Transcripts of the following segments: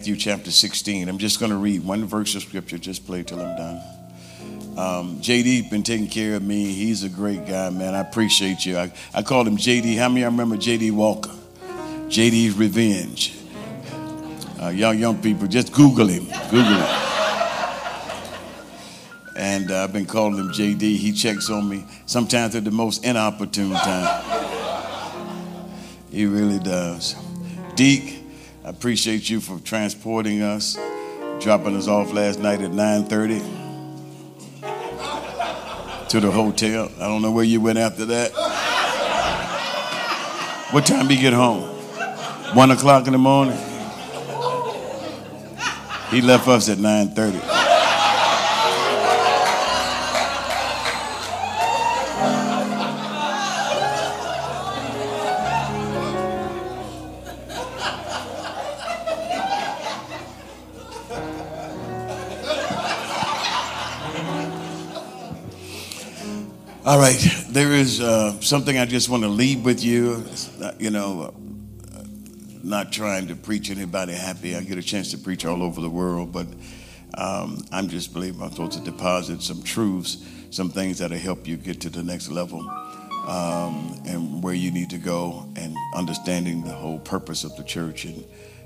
Matthew chapter 16. I'm just going to read one verse of scripture. Just play till I'm done. Um, JD been taking care of me. He's a great guy, man. I appreciate you. I, I called him JD. How many you remember JD Walker? JD's Revenge. Uh, young young people, just Google him. Google him. And uh, I've been calling him JD. He checks on me sometimes at the most inopportune time. He really does. Deke, I appreciate you for transporting us, dropping us off last night at 9:30 to the hotel. I don't know where you went after that. What time did you get home? One o'clock in the morning. He left us at 9:30. All right, there is uh, something I just want to leave with you. Not, you know, uh, not trying to preach anybody happy. I get a chance to preach all over the world, but um, I'm just believing I'm supposed to deposit some truths, some things that'll help you get to the next level um, and where you need to go, and understanding the whole purpose of the church and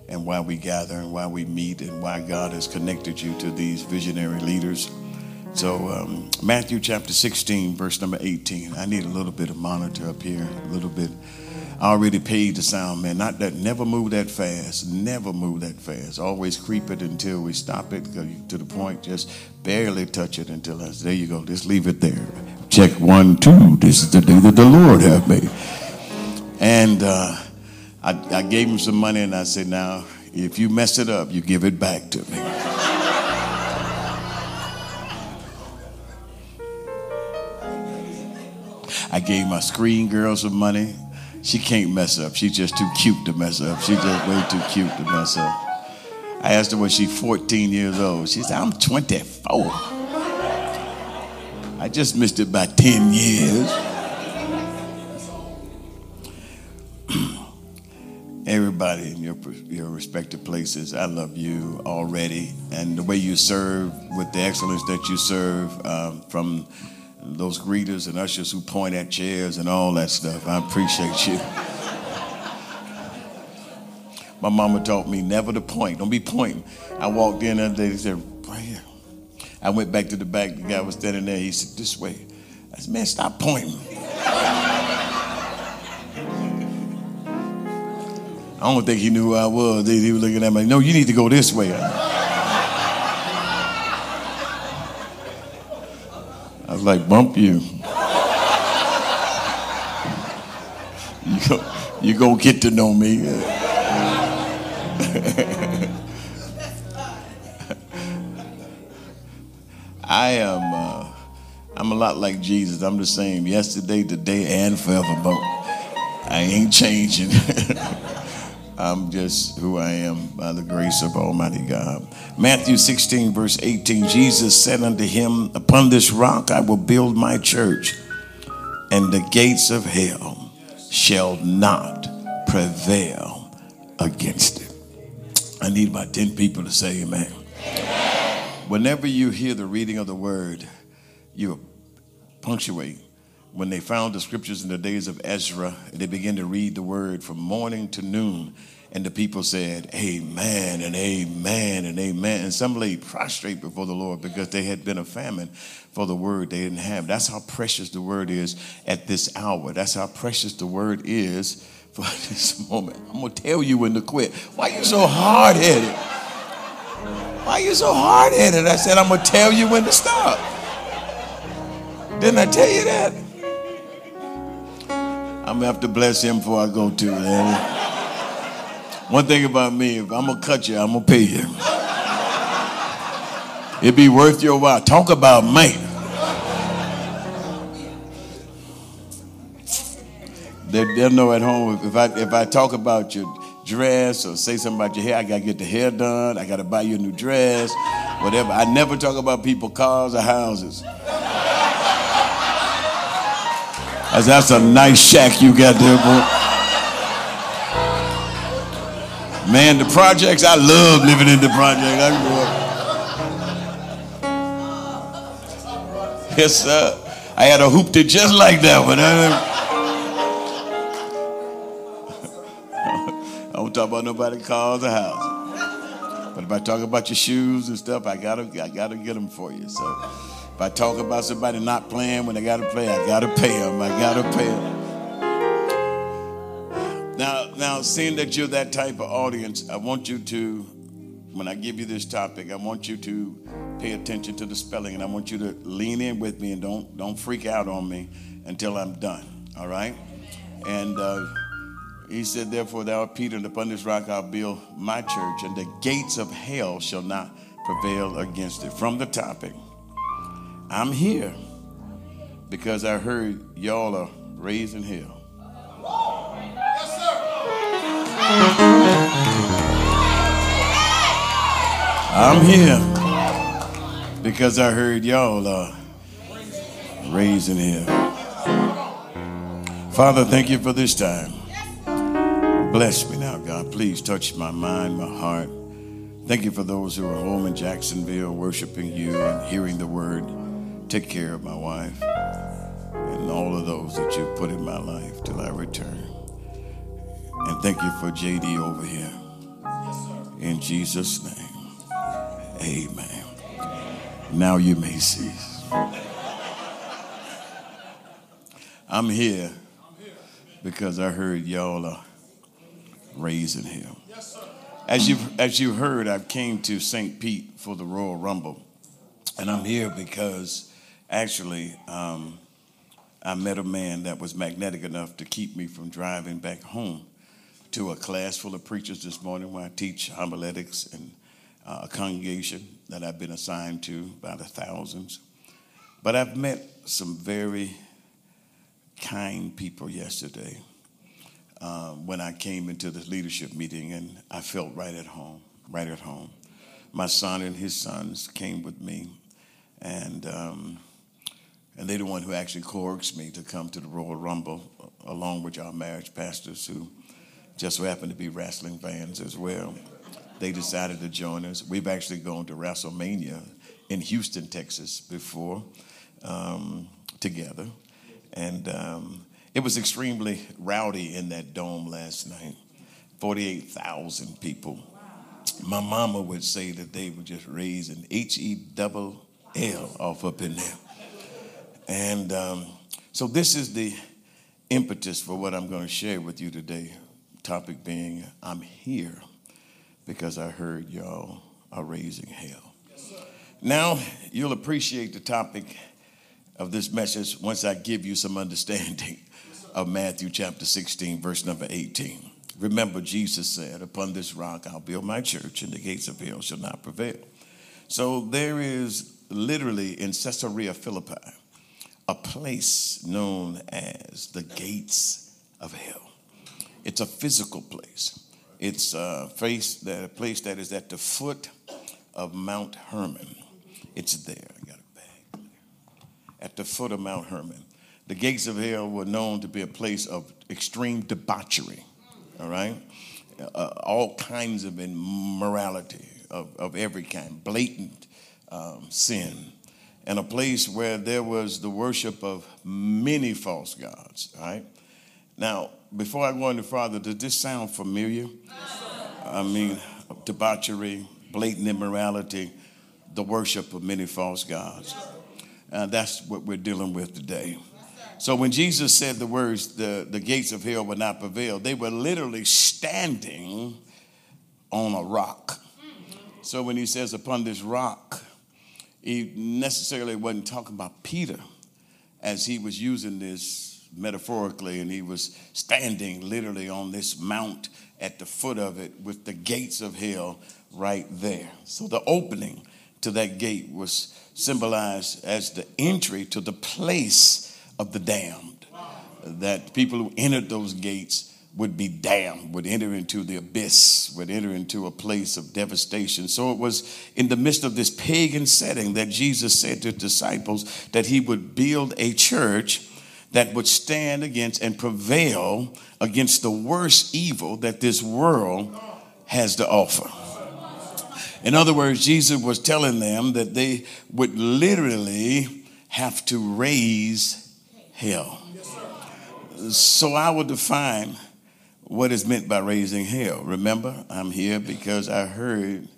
and why we gather and why we meet and why God has connected you to these visionary leaders. So, um, Matthew chapter 16, verse number 18. I need a little bit of monitor up here, a little bit. I already paid the sound man. Not that, never move that fast. Never move that fast. Always creep it until we stop it to the point, just barely touch it until I there you go. Just leave it there. Check one, two. This is the day that the Lord have made. And uh, I, I gave him some money and I said, now, if you mess it up, you give it back to me. I gave my screen girl some money. She can't mess up. She's just too cute to mess up. She's just way too cute to mess up. I asked her when she's 14 years old. She said, I'm 24. I just missed it by 10 years. Everybody in your, your respective places, I love you already. And the way you serve with the excellence that you serve um, from those greeters and ushers who point at chairs and all that stuff. I appreciate you. My mama taught me never to point. Don't be pointing. I walked in and they said, right here. I went back to the back. The guy was standing there. He said, this way. I said, man, stop pointing. I don't think he knew who I was. He was looking at me. No, you need to go this way. Was like, bump you. You go, you go get to know me. I am. Uh, I'm a lot like Jesus. I'm the same yesterday, today, and forever. But I ain't changing. I'm just who I am by the grace of Almighty God. Matthew 16, verse 18 Jesus said unto him, Upon this rock I will build my church, and the gates of hell shall not prevail against it. I need about 10 people to say amen. amen. Whenever you hear the reading of the word, you punctuate when they found the scriptures in the days of Ezra, they began to read the word from morning to noon. And the people said, Amen and Amen and Amen. And some lay prostrate before the Lord because they had been a famine for the word they didn't have. That's how precious the word is at this hour. That's how precious the word is for this moment. I'm going to tell you when to quit. Why are you so hard headed? Why are you so hard headed? I said, I'm going to tell you when to stop. Didn't I tell you that? I'm gonna have to bless him before I go to. Man. One thing about me, if I'm gonna cut you, I'm gonna pay you. It'd be worth your while. Talk about me. They, they'll know at home if I if I talk about your dress or say something about your hair, I gotta get the hair done. I gotta buy you a new dress, whatever. I never talk about people, cars, or houses. That's a nice shack you got there, boy. Man, the projects, I love living in the project. I grew up. Yes, sir. I had a hooped it just like that one. I don't talk about nobody calls or house. But if I talk about your shoes and stuff, I gotta, I gotta get them for you. So if I talk about somebody not playing when they gotta play, I gotta pay them. I gotta pay them. Now, now, seeing that you're that type of audience, I want you to, when I give you this topic, I want you to pay attention to the spelling, and I want you to lean in with me and don't don't freak out on me until I'm done. All right? And uh, he said, "Therefore, thou Peter, and upon this rock I'll build my church, and the gates of hell shall not prevail against it." From the topic, I'm here because I heard y'all are razing hell. I'm here because I heard y'all are razing hell. Father, thank you for this time. Bless me now, God. Please touch my mind, my heart. Thank you for those who are home in Jacksonville worshiping you and hearing the word. Take care of my wife and all of those that you put in my life till I return. And thank you for JD over here. In Jesus' name. Amen. Now you may cease. I'm here because I heard y'all are raising him. As you as you heard, I came to St. Pete for the Royal Rumble, and I'm here because actually um, I met a man that was magnetic enough to keep me from driving back home to a class full of preachers this morning where I teach homiletics and uh, a congregation that I've been assigned to by the thousands. But I've met some very kind people yesterday uh, when I came into this leadership meeting, and I felt right at home, right at home. My son and his sons came with me, and um, and they're the one who actually coaxed me to come to the Royal Rumble, along with our marriage pastors who just so happen to be wrestling fans as well. They decided to join us. We've actually gone to WrestleMania in Houston, Texas before um, together. And um, it was extremely rowdy in that dome last night 48,000 people. My mama would say that they were just raising H E double L off up in there. And um, so, this is the impetus for what I'm going to share with you today topic being I'm here because I heard y'all are razing hell. Yes, now, you'll appreciate the topic of this message once I give you some understanding yes, of Matthew chapter 16, verse number 18. Remember, Jesus said, Upon this rock I'll build my church, and the gates of hell shall not prevail. So there is literally in Caesarea Philippi a place known as the gates of hell. It's a physical place. It's a place that, a place that is at the foot of Mount Hermon. It's there. I got a bag. At the foot of Mount Hermon. The gates of hell were known to be a place of extreme debauchery. All right? Uh, all kinds of immorality of, of every kind, blatant um, sin, and a place where there was the worship of many false gods. All right? Now, before I go any farther, does this sound familiar? I mean, debauchery, blatant immorality, the worship of many false gods. Uh, that's what we're dealing with today. So when Jesus said the words, the, the gates of hell will not prevail, they were literally standing on a rock. So when he says upon this rock, he necessarily wasn't talking about Peter as he was using this metaphorically, and he was standing literally on this mount at the foot of it with the gates of hell right there. So the opening to that gate was symbolized as the entry to the place of the damned. That people who entered those gates would be damned, would enter into the abyss, would enter into a place of devastation. So it was in the midst of this pagan setting that Jesus said to his disciples that he would build a church that would stand against and prevail against the worst evil that this world has to offer. In other words, Jesus was telling them that they would literally have to raise hell. So I would define what is meant by raising hell. Remember, I'm here because I heard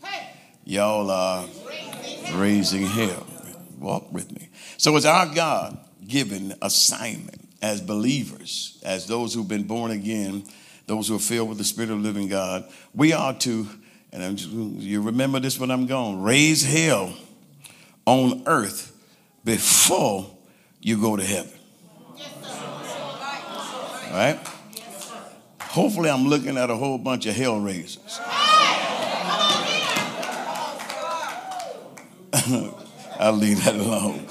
y'all are razing hell. Walk with me. So it's our God given assignment as believers, as those who've been born again, those who are filled with the Spirit of the living God. We are to, and just, you remember this when I'm gone, raise hell on earth before you go to heaven. All right? Hopefully, I'm looking at a whole bunch of hell raisers. I'll leave that alone.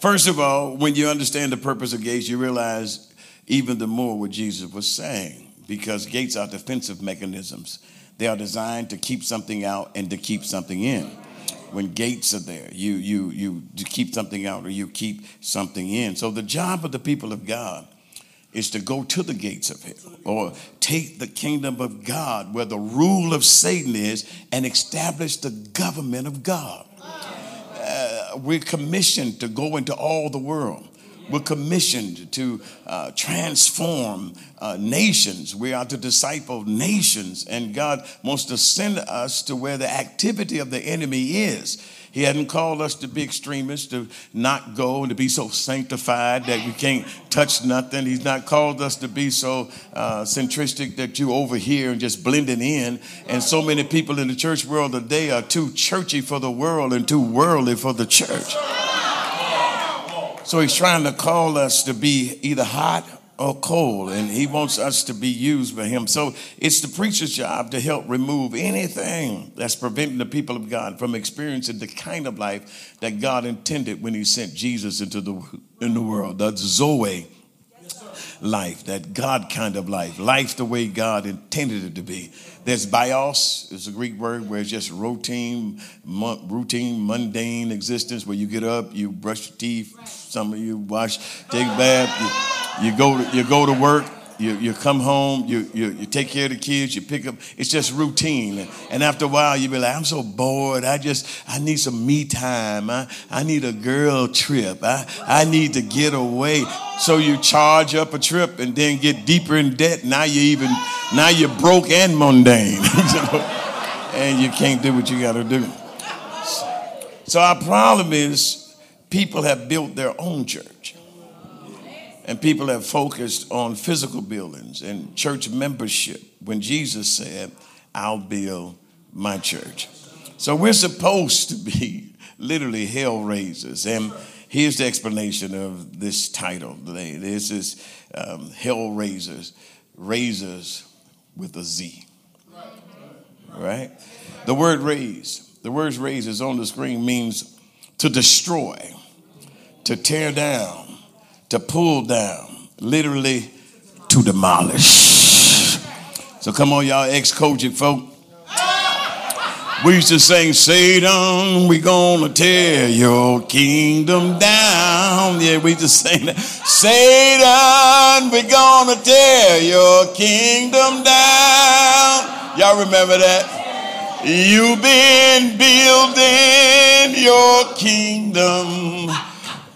First of all, when you understand the purpose of gates, you realize even the more what Jesus was saying, because gates are defensive mechanisms. They are designed to keep something out and to keep something in. When gates are there, you you you keep something out or you keep something in. So the job of the people of God is to go to the gates of hell or take the kingdom of God where the rule of Satan is and establish the government of God. Uh, we're commissioned to go into all the world. We're commissioned to uh, transform uh, nations. We are to disciple nations, and God wants to send us to where the activity of the enemy is. He hadn't called us to be extremists, to not go and to be so sanctified that you can't touch nothing. He's not called us to be so uh, centristic that you over here and just blending in. And so many people in the church world today are too churchy for the world and too worldly for the church. So he's trying to call us to be either hot or cold, and he wants us to be used by him. So it's the preacher's job to help remove anything that's preventing the people of God from experiencing the kind of life that God intended when he sent Jesus into the, in the world. That's Zoe life, that God kind of life, life the way God intended it to be. There's bios, it's a Greek word where it's just routine, routine, mundane existence where you get up, you brush your teeth, some of you wash, take a bath, you go to, you go to work, you, you come home, you, you, you take care of the kids, you pick up, it's just routine. And, and after a while, you be like, I'm so bored. I just, I need some me time. I, I need a girl trip. I, I need to get away. So you charge up a trip and then get deeper in debt. Now you even, now you're broke and mundane. and you can't do what you got to do. So our problem is people have built their own church. And people have focused on physical buildings and church membership when Jesus said, I'll build my church. So we're supposed to be literally hell raisers. And here's the explanation of this title today this is um, hell raisers, razers with a Z. Right? The word raze, the word raze is on the screen means to destroy, to tear down to pull down, literally to demolish. So come on, y'all ex COGIC folk. We used to sing, Satan, we gonna tear your kingdom down. Yeah, we just sing that. Satan, we gonna tear your kingdom down. Y'all remember that? You've been building your kingdom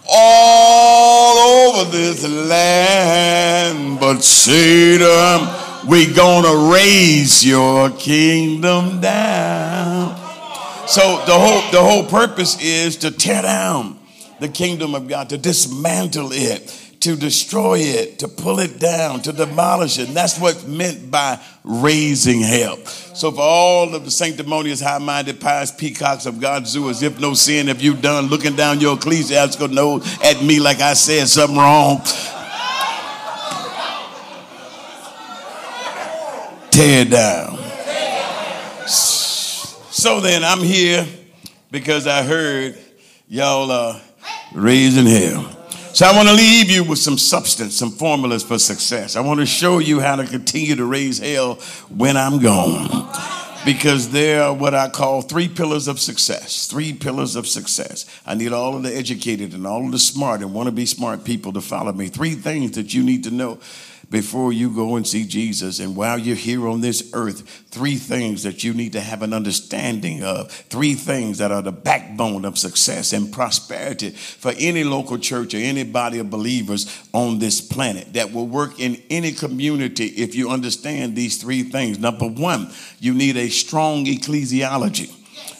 all over this land. But Satan, we're gonna raze your kingdom down. So the whole the whole purpose is to tear down the kingdom of God, to dismantle it, to destroy it, to pull it down, to demolish it. And that's what's meant by razing hell. So for all of the sanctimonious, high-minded, pious peacocks of God's zoo, as if no sin have you done, looking down your ecclesiastical nose at me like I said something wrong. Tear down. So then I'm here because I heard y'all are razing hell. So I want to leave you with some substance, some formulas for success. I want to show you how to continue to raise hell when I'm gone. Because there are what I call three pillars of success. Three pillars of success. I need all of the educated and all of the smart and want to be smart people to follow me. Three things that you need to know before you go and see Jesus. And while you're here on this earth, three things that you need to have an understanding of, three things that are the backbone of success and prosperity for any local church or any body of believers on this planet that will work in any community if you understand these three things. Number one, you need a strong ecclesiology.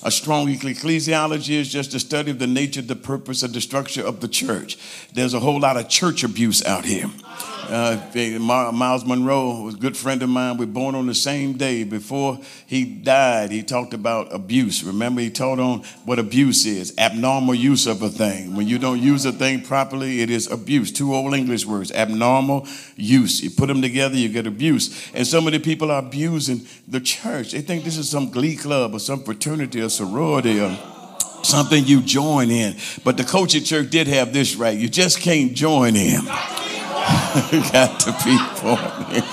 A strong ecclesiology is just a study of the nature, the purpose, and the structure of the church. There's a whole lot of church abuse out here. Uh, Myles Munroe was a good friend of mine. We are born on the same day. Before he died, he talked about abuse. Remember, he taught on what abuse is abnormal use of a thing. When you don't use a thing properly, it is abuse. Two old English words abnormal use. You put them together, you get abuse. And so many people are abusing the church. They think this is some glee club or some fraternity or sorority or something you join in. But the COGIC church did have this right. You just can't join in. got to be born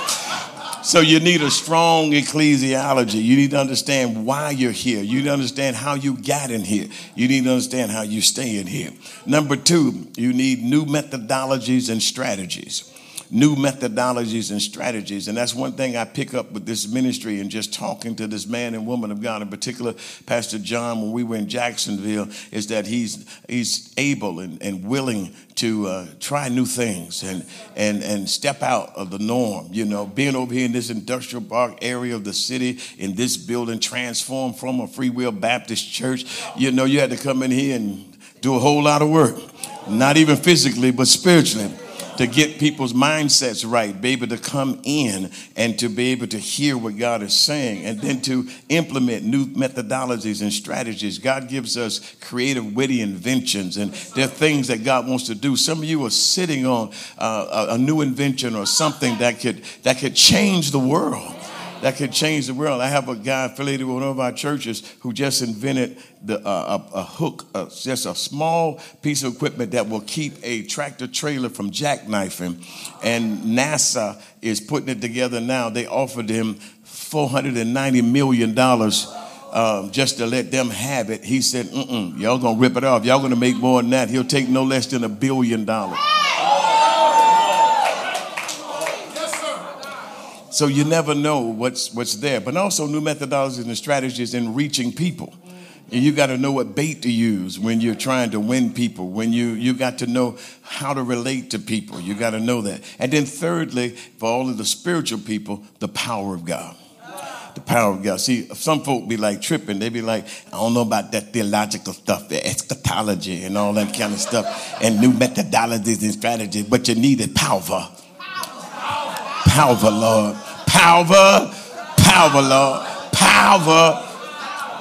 So you need a strong ecclesiology. You need to understand why you're here. You need to understand how you got in here. You need to understand how you stay in here. Number two, you need new methodologies and strategies new methodologies and strategies. And that's one thing I pick up with this ministry and just talking to this man and woman of God, in particular, Pastor John, when we were in Jacksonville, is that he's, he's able and, and willing to uh, try new things and, and, and step out of the norm. You know, being over here in this industrial park area of the city, in this building, transformed from a Free Will Baptist church, you know, you had to come in here and do a whole lot of work, not even physically, but spiritually to get people's mindsets right, be able to come in and to be able to hear what God is saying, and then to implement new methodologies and strategies. God gives us creative, witty inventions, and there are things that God wants to do. Some of you are sitting on uh, a new invention or something that could that could change the world that could change the world. I have a guy affiliated with one of our churches who just invented the, uh, a, a, hook, just a small piece of equipment that will keep a tractor trailer from jackknifing. And NASA is putting it together now. They offered him $490 million. Um, just to let them have it, he said, y'all gonna rip it off. Y'all gonna make more than that. He'll take no less than a billion dollars. So you never know what's, what's there. But also new methodologies and strategies in reaching people. And you got to know what bait to use when you're trying to win people. When you you got to know how to relate to people. You got to know that. And then thirdly, for all of the spiritual people, the power of God. The power of God. See, some folk be like tripping. They be like, I don't know about that theological stuff, the eschatology and all that kind of stuff, and new methodologies and strategies. But you need it power. Power, Lord. Power, power, Lord. Power,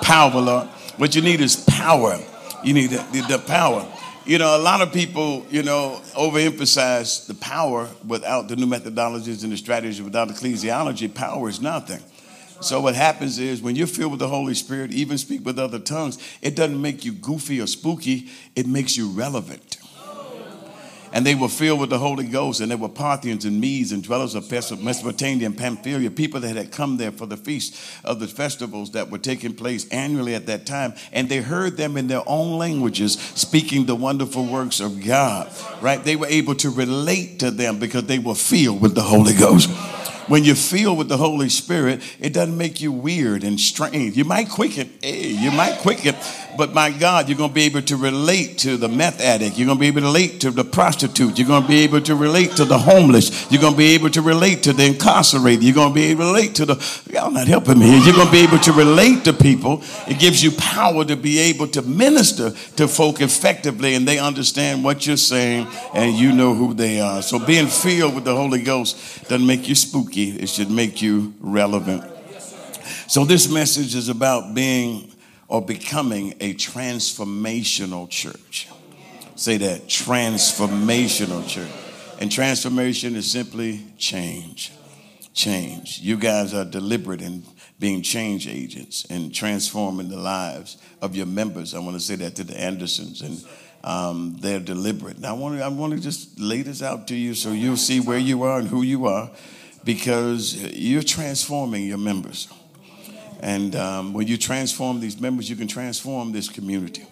power, Lord. What you need is power. You need the, the power. You know, a lot of people, you know, overemphasize the power without the new methodologies and the strategies, without ecclesiology. Power is nothing. So what happens is when you're filled with the Holy Spirit, even speak with other tongues, it doesn't make you goofy or spooky. It makes you relevant and they were filled with the Holy Ghost, and there were Parthians and Medes and dwellers of Mesopotamia and Pamphylia, people that had come there for the feast of the festivals that were taking place annually at that time, and they heard them in their own languages speaking the wonderful works of God. Right? They were able to relate to them because they were filled with the Holy Ghost. When you're filled with the Holy Spirit, it doesn't make you weird and strange. You might quicken, hey, you might quicken, but my God, you're going to be able to relate to the meth addict. You're going to be able to relate to the prostitute. You're going to be able to relate to the homeless. You're going to be able to relate to the incarcerated. You're going to be able to relate to the, y'all not helping me here. You're going to be able to relate to people. It gives you power to be able to minister to folk effectively and they understand what you're saying and you know who they are. So being filled with the Holy Ghost doesn't make you spooky spooky, it should make you relevant. So, this message is about being or becoming a transformational church. Say that transformational church. And transformation is simply change. Change. You guys are deliberate in being change agents and transforming the lives of your members. I want to say that to the Andersons and um, they're deliberate. Now, I want to I want to just lay this out to you so you'll see where you are and who you are because you're transforming your members. And um, when you transform these members, you can transform this community.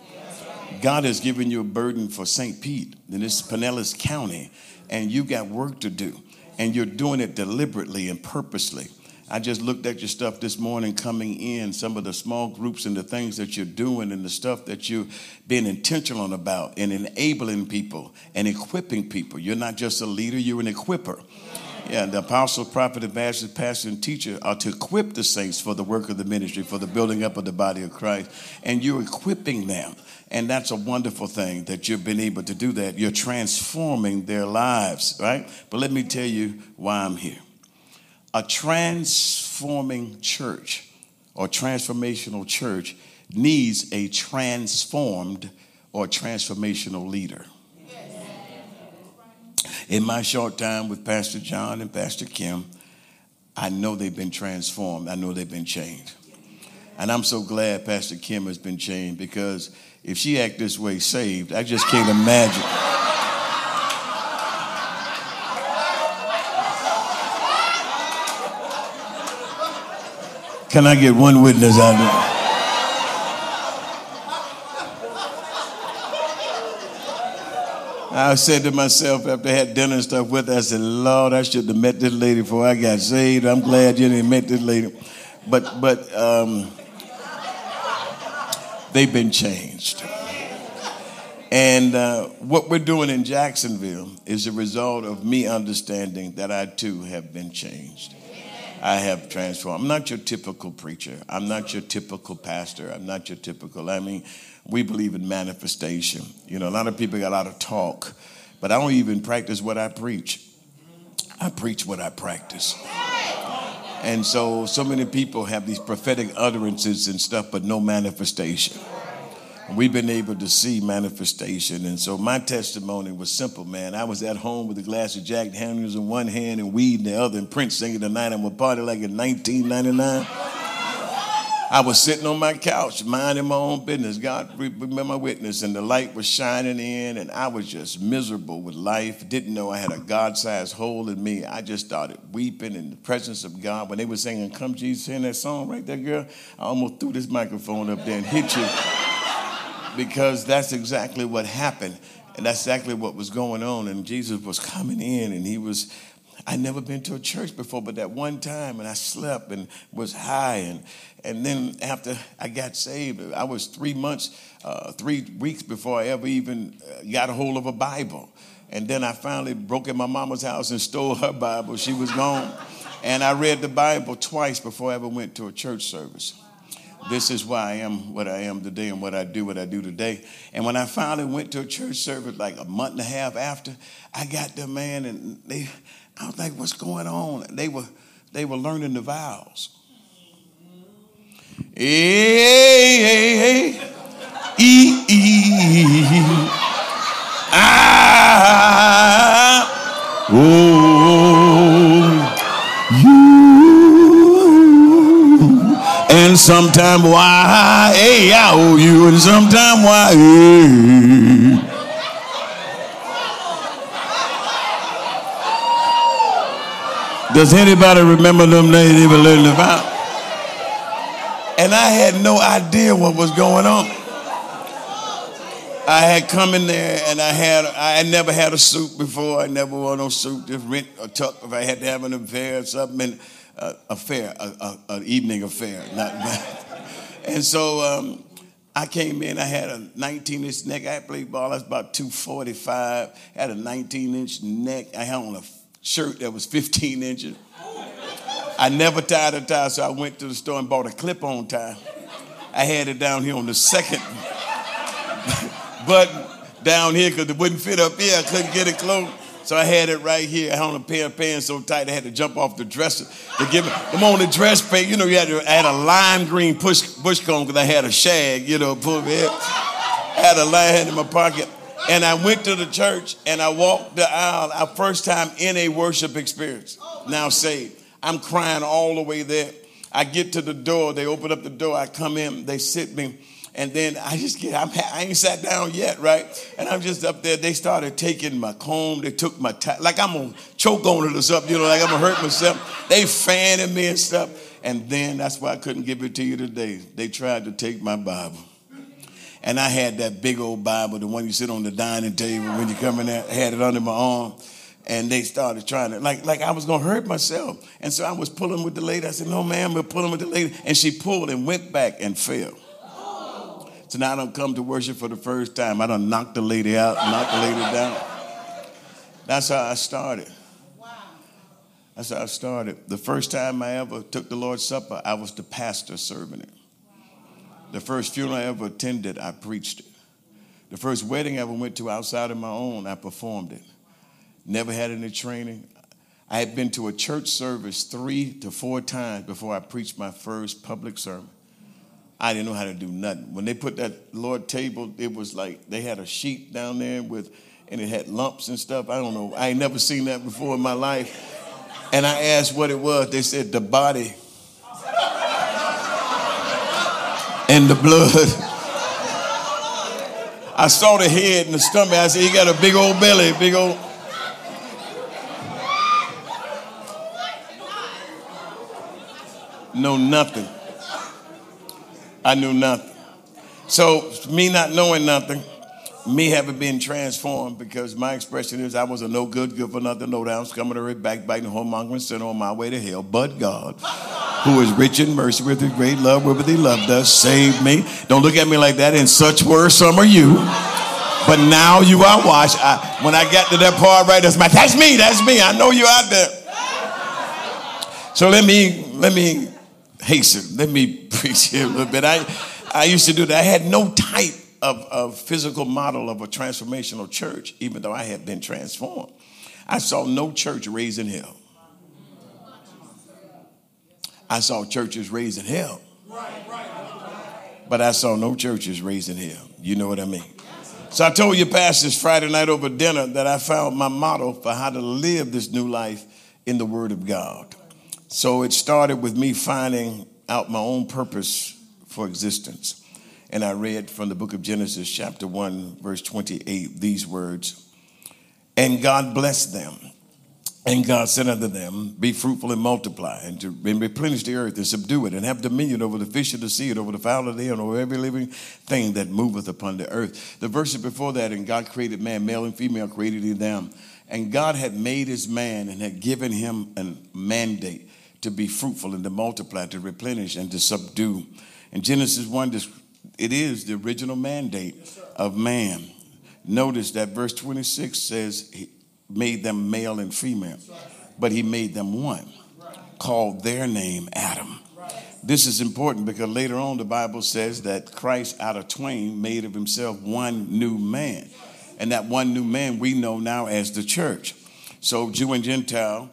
God has given you a burden for St. Pete, and this Pinellas County, and you've got work to do. And you're doing it deliberately and purposely. I just looked at your stuff this morning coming in, some of the small groups and the things that you're doing and the stuff that you've been intentional about and enabling people and equipping people. You're not just a leader, you're an equipper. Yeah, the apostle, prophet, evangelist, pastor, and teacher are to equip the saints for the work of the ministry, for the building up of the body of Christ. And you're equipping them. And that's a wonderful thing that you've been able to do that. You're transforming their lives, right? But let me tell you why I'm here a transforming church or transformational church needs a transformed or transformational leader. In my short time with Pastor John and Pastor Kim, I know they've been transformed. I know they've been changed. And I'm so glad Pastor Kim has been changed because if she act this way saved, I just can't imagine. Can I get one witness out there? I said to myself after I had dinner and stuff with her, I said, Lord, I should have met this lady before I got saved. I'm glad you didn't met this lady. But but um, they've been changed. And uh, what we're doing in Jacksonville is a result of me understanding that I too have been changed. I have transformed. I'm not your typical preacher. I'm not your typical pastor. I'm not your typical. I mean, we believe in manifestation. You know, a lot of people got a lot of talk, but I don't even practice what I preach. I preach what I practice. And so, so many people have these prophetic utterances and stuff, but no manifestation we've been able to see manifestation. And so my testimony was simple, man. I was at home with a glass of Jack Daniels in one hand and weed in the other, and Prince singing the night I'm a party like in 1999. I was sitting on my couch, minding my own business. God remember my witness, and the light was shining in, and I was just miserable with life. Didn't know I had a God-sized hole in me. I just started weeping in the presence of God. When they were singing "Come Jesus," in that song right there, girl, I almost threw this microphone up there and hit you because that's exactly what happened. And that's exactly what was going on. And Jesus was coming in and he was, I'd never been to a church before, but that one time and I slept and was high. And, and then after I got saved, I was three months, uh, three weeks before I ever even uh, got a hold of a Bible. And then I finally broke in my mama's house and stole her Bible. She was gone. And I read the Bible twice before I ever went to a church service. This is why I am what I am today and what I do what I do today. And when I finally went to a church service like a month and a half after, I got there, man, and they I was like, what's going on? They were they were learning the vowels. Hey, hey, hey. E, E, ah, oh, and sometime I you, and sometime why. Hey. Oh, Does anybody remember them they were learning about? And I had no idea what was going on. I had come in there and I had I had never had a suit before. I never wore no suit, just rent a tuck if I had to have an affair or something. Uh, affair, an evening affair, not bad. And so um, I came in, I had a 19 inch neck. I played ball, I was about 245. I had a 19 inch neck. I had on a shirt that was 15 inches. I never tied a tie, so I went to the store and bought a clip on tie. I had it down here on the second button down here because it wouldn't fit up here. I couldn't get it close. So I had it right here. I had on a pair of pants so tight I had to jump off the dresser to give it. I'm on the dress pants. You know, you had to, I had a lime green push, bush comb because I had a shag, you know, pull me I had a lime in my pocket. And I went to the church and I walked the aisle. Our first time in a worship experience. Now saved. I'm crying all the way there. I get to the door. They open up the door. I come in. They sit me and then I just get, I'm, I ain't sat down yet, right? And I'm just up there. They started taking my comb. They took my, like I'm to choke on it or something, you know, like I'm to hurt myself. They fanning me and stuff. And then that's why I couldn't give it to you today. They tried to take my Bible. And I had that big old Bible, the one you sit on the dining table when you come in there. Had it under my arm. and they started trying to like like I was gonna hurt myself. And so I was pulling with the lady. I said, "No, ma'am, we're pulling with the lady," and she pulled and went back and fell. So now I don't come to worship for the first time. I don't knock the lady out, knock the lady down. That's how I started. That's how I started. The first time I ever took the Lord's Supper, I was the pastor serving it. The first funeral I ever attended, I preached it. The first wedding I ever went to outside of my own, I performed it. Never had any training. I had been to a church service three to four times before I preached my first public sermon. I didn't know how to do nothing. When they put that Lord table, it was like they had a sheet down there with, and it had lumps and stuff. I don't know. I ain't never seen that before in my life. And I asked what it was. They said the body and the blood. I saw the head and the stomach. I said, he got a big old belly, big old. Know nothing. I knew nothing. So, me not knowing nothing, me having been transformed, because my expression is I was a no good, good for nothing, no down, coming to it, backbiting, whoremongering sinner on my way to hell. But God, who is rich in mercy with his great love, wherewith he loved us, saved me. Don't look at me like that. And such were some of you. But now you are washed. I, when I got to that part right, that's my, that's me, that's me. I know you out there. So let me let me hasten. Let me preach here a little bit. I, I used to do that. I had no type of, of physical model of a transformational church, even though I had been transformed. I saw no church raising hell. I saw churches raising hell. But I saw no churches raising hell. You know what I mean? So I told your pastors Friday night over dinner that I found my model for how to live this new life in the Word of God. So it started with me finding out my own purpose for existence. And I read from the book of Genesis, chapter 1, verse 28, these words And God blessed them. And God said unto them, Be fruitful and multiply, and to and replenish the earth and subdue it, and have dominion over the fish of the sea, and over the fowl of the air, and over every living thing that moveth upon the earth. The verses before that, and God created man, male and female created he them. And God had made his man and had given him a mandate to be fruitful and to multiply, to replenish and to subdue. And Genesis 1, it is the original mandate of man. Notice that verse 26 says he made them male and female, but he made them one, called their name Adam. This is important because later on the Bible says that Christ out of twain made of himself one new man. And that one new man we know now as the church. So Jew and Gentile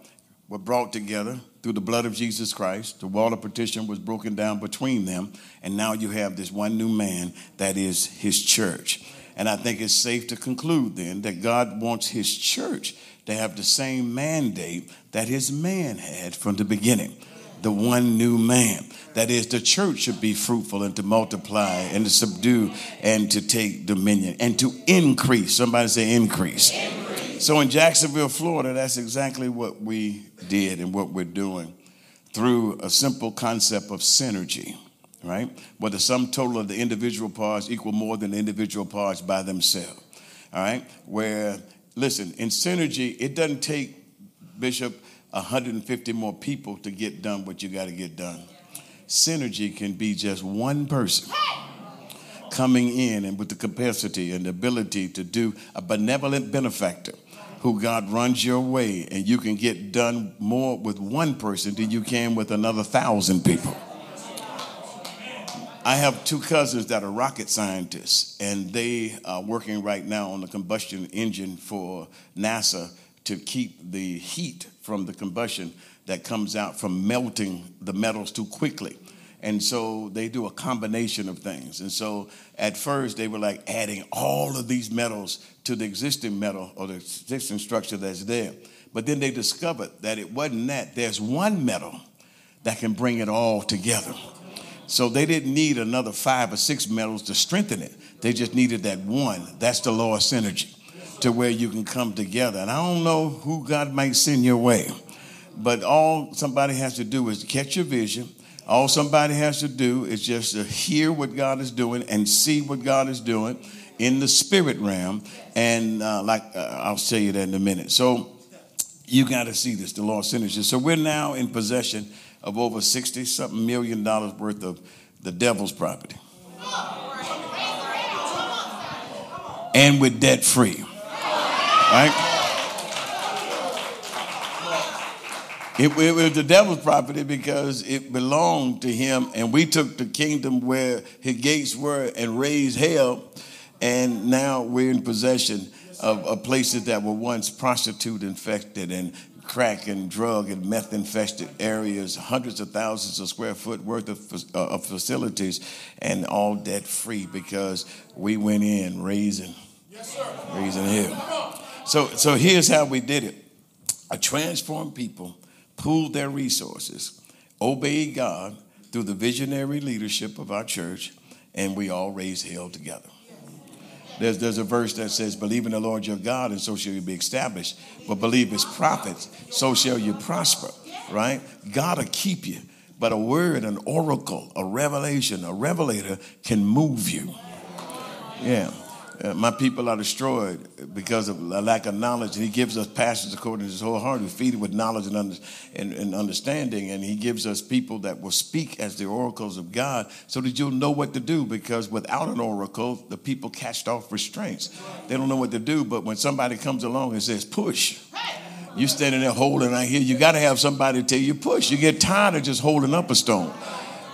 were brought together through the blood of Jesus Christ. The wall of partition was broken down between them, and now you have this one new man that is his church. And I think it's safe to conclude then that God wants his church to have the same mandate that his man had from the beginning the one new man. That is, the church should be fruitful and to multiply and to subdue and to take dominion and to increase. Somebody say increase. increase. So in Jacksonville, Florida, that's exactly what we did and what we're doing through a simple concept of synergy, right? Where the sum total of the individual parts equal more than the individual parts by themselves, all right? Where, listen, in synergy, it doesn't take, Bishop, 150 more people to get done what you got to get done. Synergy can be just one person coming in and with the capacity and the ability to do a benevolent benefactor who God runs your way, and you can get done more with one person than you can with another thousand people. I have two cousins that are rocket scientists, and they are working right now on the combustion engine for NASA to keep the heat from the combustion that comes out from melting the metals too quickly. And so they do a combination of things. And so at first they were like adding all of these metals to the existing metal or the existing structure that's there. But then they discovered that it wasn't that. There's one metal that can bring it all together. So they didn't need another five or six metals to strengthen it. They just needed that one. That's the law of synergy to where you can come together. And I don't know who God might send your way, but all somebody has to do is catch your vision all somebody has to do is just to hear what God is doing and see what God is doing in the spirit realm. And uh, like uh, I'll tell you that in a minute. So You got to see this. The Lord finishes. So we're now in possession of over 60 something million dollars worth of the devil's property. And we're debt free. Right? It, it, was the devil's property because it belonged to him, and we took the kingdom where his gates were and razed hell, and now we're in possession of, of places that were once prostitute infected and crack and drug and meth infested areas, hundreds of thousands of square foot worth of, uh, of facilities, and all debt free because we went in razing, razing hell. So, so here's how we did it: a transformed people pooled their resources, obeyed God through the visionary leadership of our church, and we all razed hell together. There's, there's a verse that says, Believe in the Lord your God, and so shall you be established. But believe his prophets, so shall you prosper, right? God will keep you. But a word, an oracle, a revelation, a revelator can move you. Yeah. Uh, my people are destroyed because of a lack of knowledge. And he gives us pastors according to his whole heart who feed it with knowledge and, under, and, and, understanding. And he gives us people that will speak as the oracles of God so that you'll know what to do. Because without an oracle, the people cast off restraints. They don't know what to do. But when somebody comes along and says, push, you're standing there holding out here, you got to have somebody tell you push. You get tired of just holding up a stone.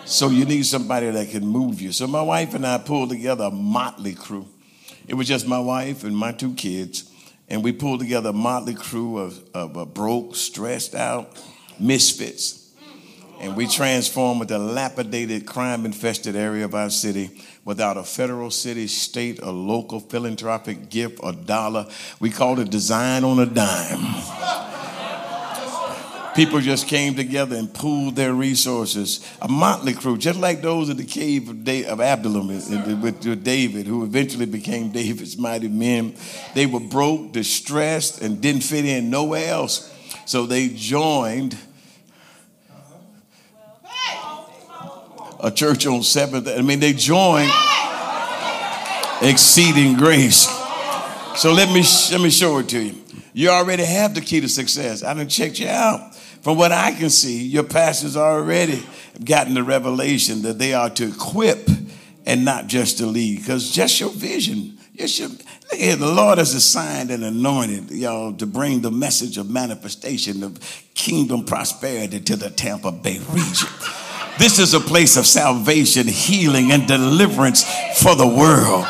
So you need somebody that can move you. So my wife and I pulled together a motley crew it was just my wife and my two kids, and we pulled together a motley crew of, of broke, stressed out misfits. And we transformed a dilapidated, crime infested area of our city without a federal, city, state, or local philanthropic gift or dollar. We called it Design on a Dime. People just came together and pooled their resources. A motley crew, just like those in the cave of, da- of with David, who eventually became David's mighty men. They were broke, distressed, and didn't fit in nowhere else. So they joined a church on seventh. I mean, they joined exceeding grace. So let me let me show it to you. You already have the key to success. I done checked you out. From what I can see, your pastors already gotten the revelation that they are to equip and not just to lead. Because just your vision, just your, look here, the Lord has assigned and anointed y'all to bring the message of manifestation of kingdom prosperity to the Tampa Bay region. This is a place of salvation, healing, and deliverance for the world.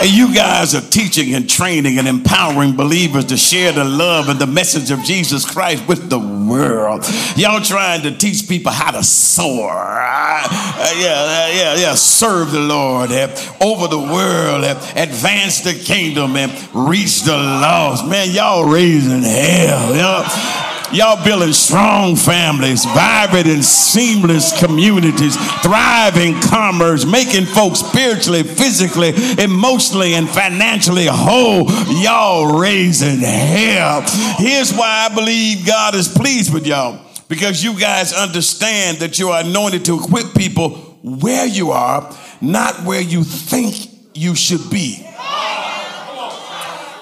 You guys are teaching and training and empowering believers to share the love and the message of Jesus Christ with the world. Y'all trying to teach people how to soar. Uh, yeah, yeah, yeah. Serve the Lord uh, over the world, uh, advance the kingdom, and reach the lost. Man, y'all razing hell. Y'all. Y'all building strong families, vibrant and seamless communities, thriving commerce, making folks spiritually, physically, emotionally, and financially whole. Y'all razing hell. Here's why I believe God is pleased with y'all. Because you guys understand that you are anointed to equip people where you are, not where you think you should be.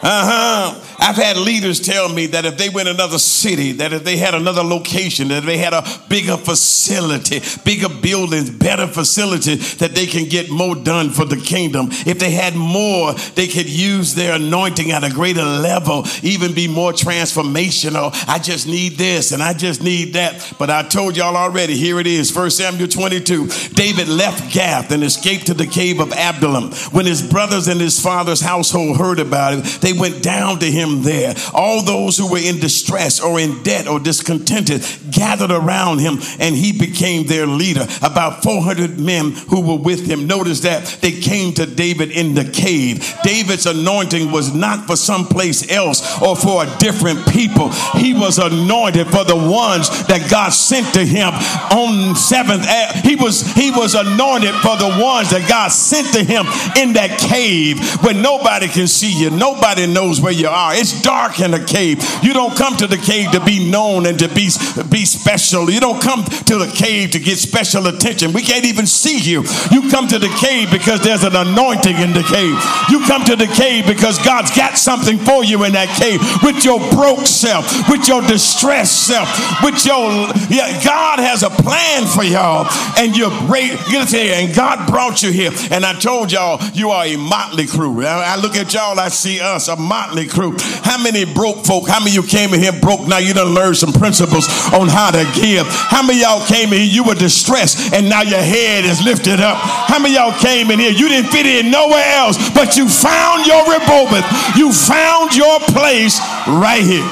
Uh huh. I've had leaders tell me that if they went another city, that if they had another location, that they had a bigger facility, bigger buildings, better facilities, that they can get more done for the kingdom. If they had more, they could use their anointing at a greater level, even be more transformational. I just need this and I just need that. But I told y'all already, here it is, 1 Samuel 22. David left Gath and escaped to the cave of Adullam. When his brothers and his father's household heard about it, they went down to him there. All those who were in distress or in debt or discontented gathered around him and he became their leader. About 400 men who were with him. Notice that they came to David in the cave. David's anointing was not for someplace else or for a different people. He was anointed for the ones that God sent to him on seventh. He was he was anointed for the ones that God sent to him in that cave where nobody can see you, nobody knows where you are It's dark in the cave. You don't come to the cave to be known and to be, be special. You don't come to the cave to get special attention. We can't even see you. You come to the cave because there's an anointing in the cave. You come to the cave because God's got something for you in that cave with your broke self, with your distressed self, with your yeah, God has a plan for y'all, and you're great. And God brought you here. And I told y'all you are a motley crew. I, I look at y'all, I see us, a motley crew. How many broke folk? How many you came in here broke? Now you done learned some principles on how to give. How many y'all came in here? You were distressed, and now your head is lifted up. How many y'all came in here? You didn't fit in nowhere else, but you found your Rehoboth. You found your place right here.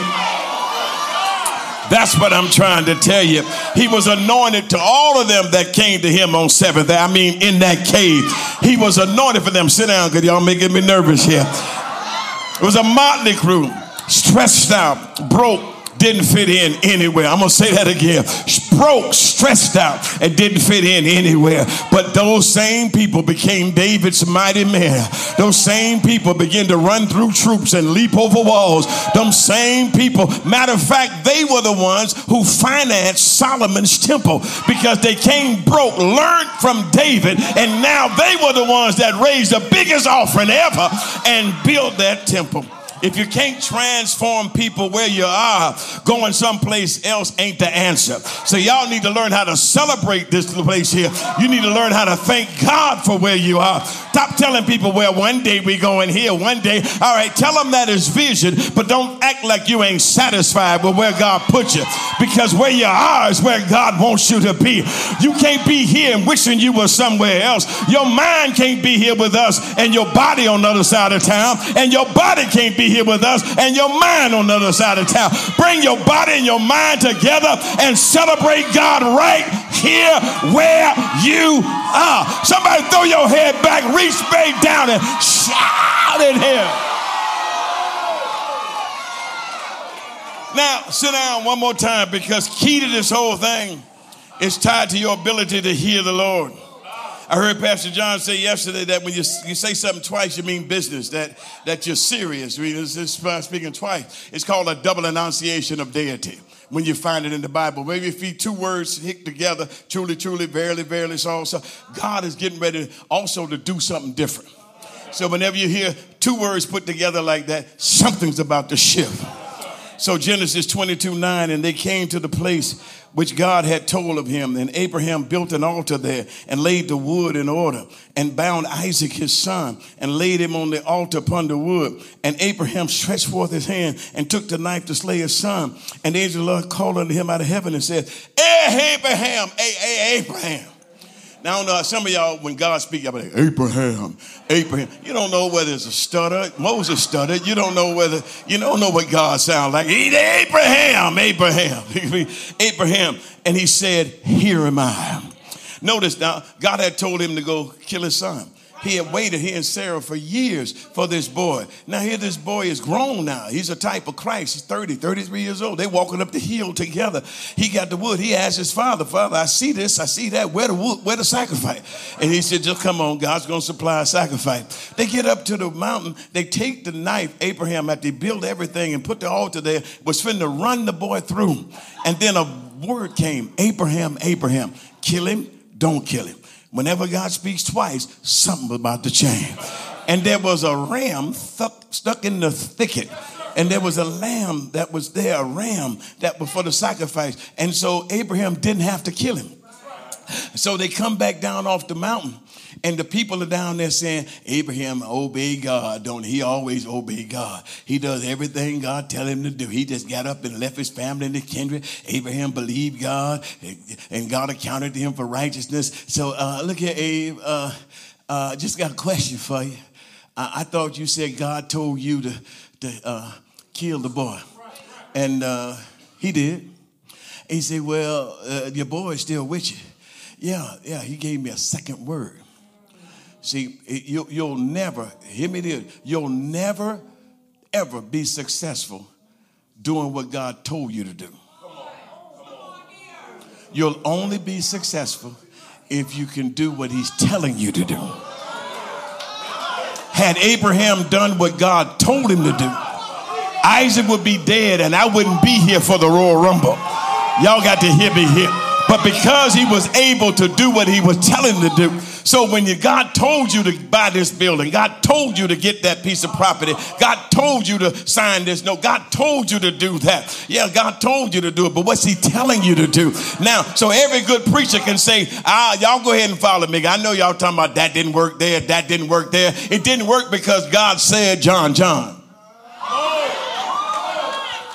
That's what I'm trying to tell you. He was anointed to all of them that came to him on seventh. I mean, in that cave, he was anointed for them. Sit down, because y'all making me nervous here. It was a motley crew, stressed out, broke, didn't fit in anywhere. I'm going to say that again. Broke, stressed out, and didn't fit in anywhere. But those same people became David's mighty men. Those same people began to run through troops and leap over walls. Those same people, matter of fact, they were the ones who financed Solomon's temple because they came broke, learned from David, and now they were the ones that raised the biggest offering ever and built that temple. If you can't transform people where you are, going someplace else ain't the answer. So y'all need to learn how to celebrate this place here. You need to learn how to thank God for where you are. Stop telling people, well, one day we going here, one day. All right, tell them that is vision, but don't act like you ain't satisfied with where God put you. Because where you are is where God wants you to be. You can't be here and wishing you were somewhere else. Your mind can't be here with us and your body on the other side of town, and your body can't be here with us and your mind on the other side of town. Bring your body and your mind together and celebrate God right here where you are. Somebody throw your head back, reach back down, and shout in here. Now, sit down one more time because key to this whole thing is tied to your ability to hear the Lord. I heard Pastor John say yesterday that when you, you say something twice, you mean business, that, that you're serious. I mean, speaking twice. It's called a double enunciation of deity when you find it in the Bible. Maybe if you two words hit together, truly, truly, verily, verily, so also, God is getting ready also to do something different. So whenever you hear two words put together like that, something's about to shift. So Genesis 22 9, and they came to the place which God had told of him. And Abraham built an altar there and laid the wood in order and bound Isaac his son and laid him on the altar upon the wood. And Abraham stretched forth his hand and took the knife to slay his son. And the angel of the Lord called unto him out of heaven and said, Hey, Abraham, hey, hey, Abraham. Now, some of y'all, when God speaks, y'all be like, Abraham, Abraham. You don't know whether it's a stutter. Moses stuttered. You don't know whether, you don't know what God sounds like. Abraham, Abraham, Abraham. And he said, Here am I. Notice now, God had told him to go kill his son. He had waited, he and Sarah, for years for this boy. Now, here this boy is grown now. He's a type of Christ. He's 30, 33 years old. They walking up the hill together. He got the wood. He asked his father, Father, I see this, I see that. Where the wood, where the sacrifice? And he said, Just come on, God's gonna supply a sacrifice. They get up to the mountain, they take the knife, Abraham, after they build everything and put the altar there, was finna run the boy through. And then a word came, Abraham, Abraham, kill him, don't kill him. Whenever God speaks twice, something about to change. And there was a ram stuck, stuck in the thicket. And there was a lamb that was there, a ram that was for the sacrifice. And so Abraham didn't have to kill him. So they come back down off the mountain and the people are down there saying, Abraham obey God, don't he? always obey God. He does everything God tell him to do. He just got up and left his family and his kindred. Abraham believed God, and God accounted to him for righteousness. So uh, look here, Abe. Uh, uh, just got a question for you. I, I, thought you said God told you to, to uh, kill the boy. And uh, he did. he said, Well, uh, your boy is still with you. Yeah, yeah, he gave me a second word. See, you, you'll never, hear me this, you'll never, ever be successful doing what God told you to do. You'll only be successful if you can do what He's telling you to do. Had Abraham done what God told him to do, Isaac would be dead and I wouldn't be here for the Royal Rumble. Y'all got to hear me here. But because he was able to do what he was telling to do, so when you, God told you to buy this building, God told you to get that piece of property, God told you to sign this note, God told you to do that. Yeah, God told you to do it, but what's He telling you to do now? So every good preacher can say, "Ah, y'all go ahead and follow me." I know y'all talking about that didn't work there, that didn't work there. It didn't work because God said, "John, John."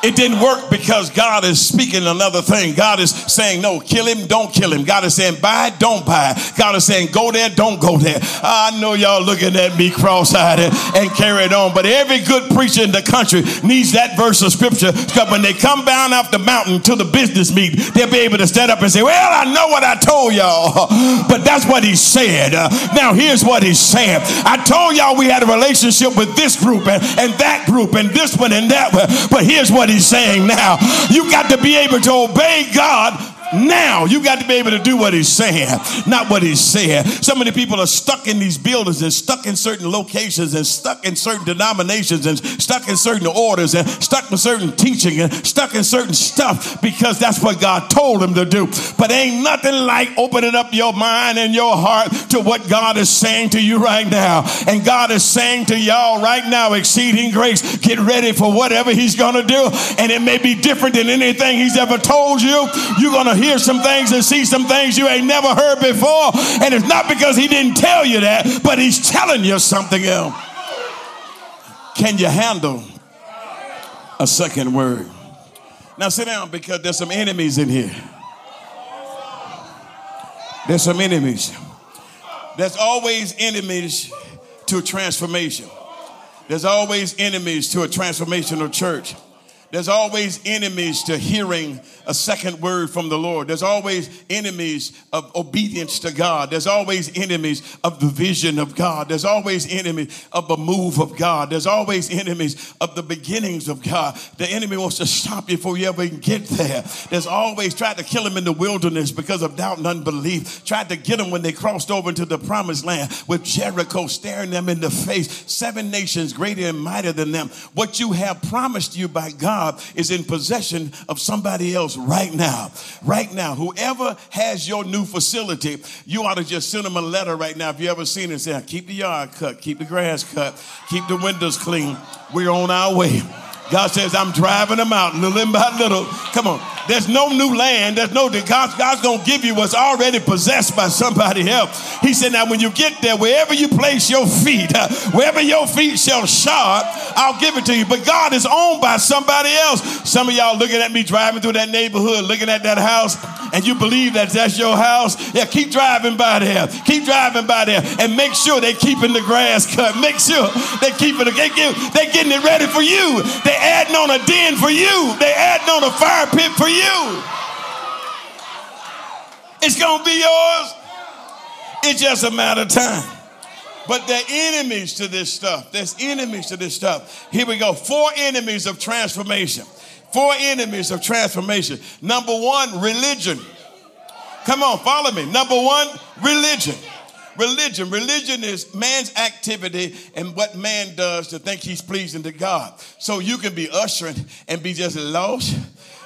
It didn't work because God is speaking another thing. God is saying, no, kill him, don't kill him. God is saying, buy don't buy. God is saying, go there, don't go there. I know y'all looking at me cross-eyed and, and carried on, but every good preacher in the country needs that verse of scripture because when they come down off the mountain to the business meeting, they'll be able to stand up and say, well, I know what I told y'all, but that's what he said. Now here's what he's saying. I told y'all we had a relationship with this group and, and that group and this one and that one, but here's what he's saying now. You got to be able to obey God now you got to be able to do what he's saying, not what he's saying. So many people are stuck in these buildings and stuck in certain locations and stuck in certain denominations and stuck in certain orders and stuck in certain teaching and stuck in certain stuff because that's what God told them to do. But ain't nothing like opening up your mind and your heart to what God is saying to you right now. And God is saying to y'all right now, exceeding grace, get ready for whatever he's going to do. And it may be different than anything he's ever told you. You're going to hear some things and see some things you ain't never heard before. And it's not because he didn't tell you that, but he's telling you something else. Can you handle a second word? Now sit down because there's some enemies in here. There's some enemies. There's always enemies to transformation. There's always enemies to a transformational church. There's always enemies to hearing a second word from the Lord. There's always enemies of obedience to God. There's always enemies of the vision of God. There's always enemies of the move of God. There's always enemies of the beginnings of God. The enemy wants to stop you before you ever get there. There's always tried to kill him in the wilderness because of doubt and unbelief. Tried to get him when they crossed over into the promised land with Jericho staring them in the face. Seven nations greater and mightier than them. What you have promised you by God job is in possession of somebody else right now. Right now. Whoever has your new facility, you ought to just send them a letter right now. If you ever seen it, say, keep the yard cut, keep the grass cut, keep the windows clean. We're on our way. God says, I'm driving them out little by little. Come on. There's no new land. There's no, God, God's going to give you what's already possessed by somebody else. He said, now when you get there, wherever you place your feet, wherever your feet shall shod, I'll give it to you. But God is owned by somebody else. Some of y'all looking at me driving through that neighborhood, looking at that house, and you believe that that's your house. Yeah, keep driving by there. Keep driving by there and make sure they're keeping the grass cut. Make sure they're keeping it. They they're getting it ready for you. They're adding on a den for you. They're adding on a fire pit for you. It's to be yours. It's just a matter of time. But there are enemies to this stuff. There's enemies to this stuff. Here we go. Four enemies of transformation. Four enemies of transformation. Number one, religion. Come on, follow me. Number one, religion. Religion. Religion is man's activity and what man does to think he's pleasing to God. So you can be ushering and be just lost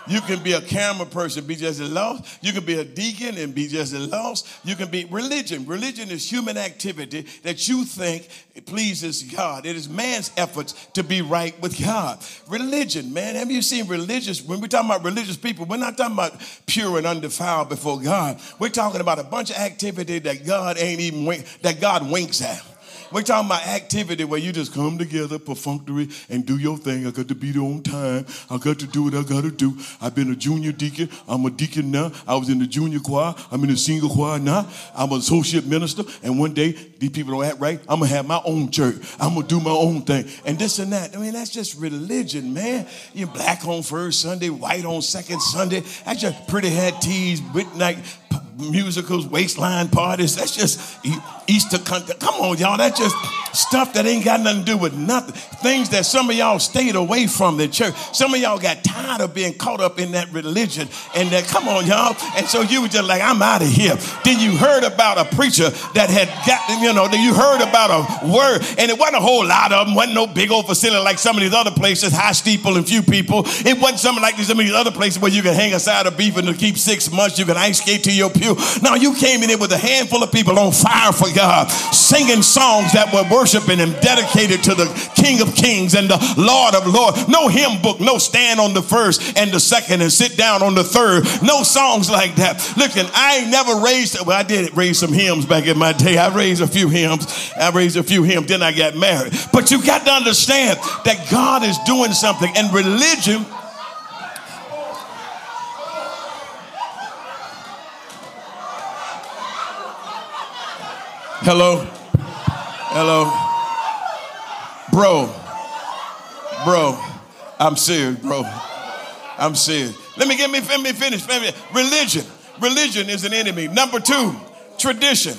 you can be a camera person, be just as lost. You can be a deacon and be just as lost. You can be religion. Religion is human activity that you think pleases God. It is man's efforts to be right with God. Religion, man. Have you seen religious? When we're talking about religious people, we're not talking about pure and undefiled before God. We're talking about a bunch of activity that God ain't even that God winks at. We're talking about activity where you just come together, perfunctory, and do your thing. I got to be there on time. I got to do what I got to do. I've been a junior deacon. I'm a deacon now. I was in the junior choir. I'm in the senior choir now. I'm an associate minister. And one day, these people don't act right. I'm going to have my own church. I'm going to do my own thing. And this and that. I mean, that's just religion, man. You're black on first Sunday, white on second Sunday. That's just pretty hat tees, midnight musicals, waistline parties. That's just Easter. Come on, y'all. That's just Stuff that ain't got nothing to do with nothing. Things that some of y'all stayed away from the church. Some of y'all got tired of being caught up in that religion and that, come on, y'all. And so you were just like, I'm out of here. Then you heard about a preacher that had got, you know, then you heard about a word, and it wasn't a whole lot of them, wasn't no big old facility like some of these other places, high steeple and few people. It wasn't something like some of these other places where you can hang a side of beef and keep six months, you can ice skate to your pew. No, you came in there with a handful of people on fire for God, singing songs that were worshiping him, dedicated to the King of Kings and the Lord of Lords. No hymn book, no stand on the first and the second and sit down on the third. No songs like that. Listen, I ain't never raised, well, I did raise some hymns back in my day. I raised a few hymns. I raised a few hymns. Then I got married. But you got to understand that God is doing something and religion Hello? Hello? Bro, bro, I'm serious, bro. I'm serious. Let me get me, let me finish. Let me, religion. Religion is an enemy. Number two, tradition.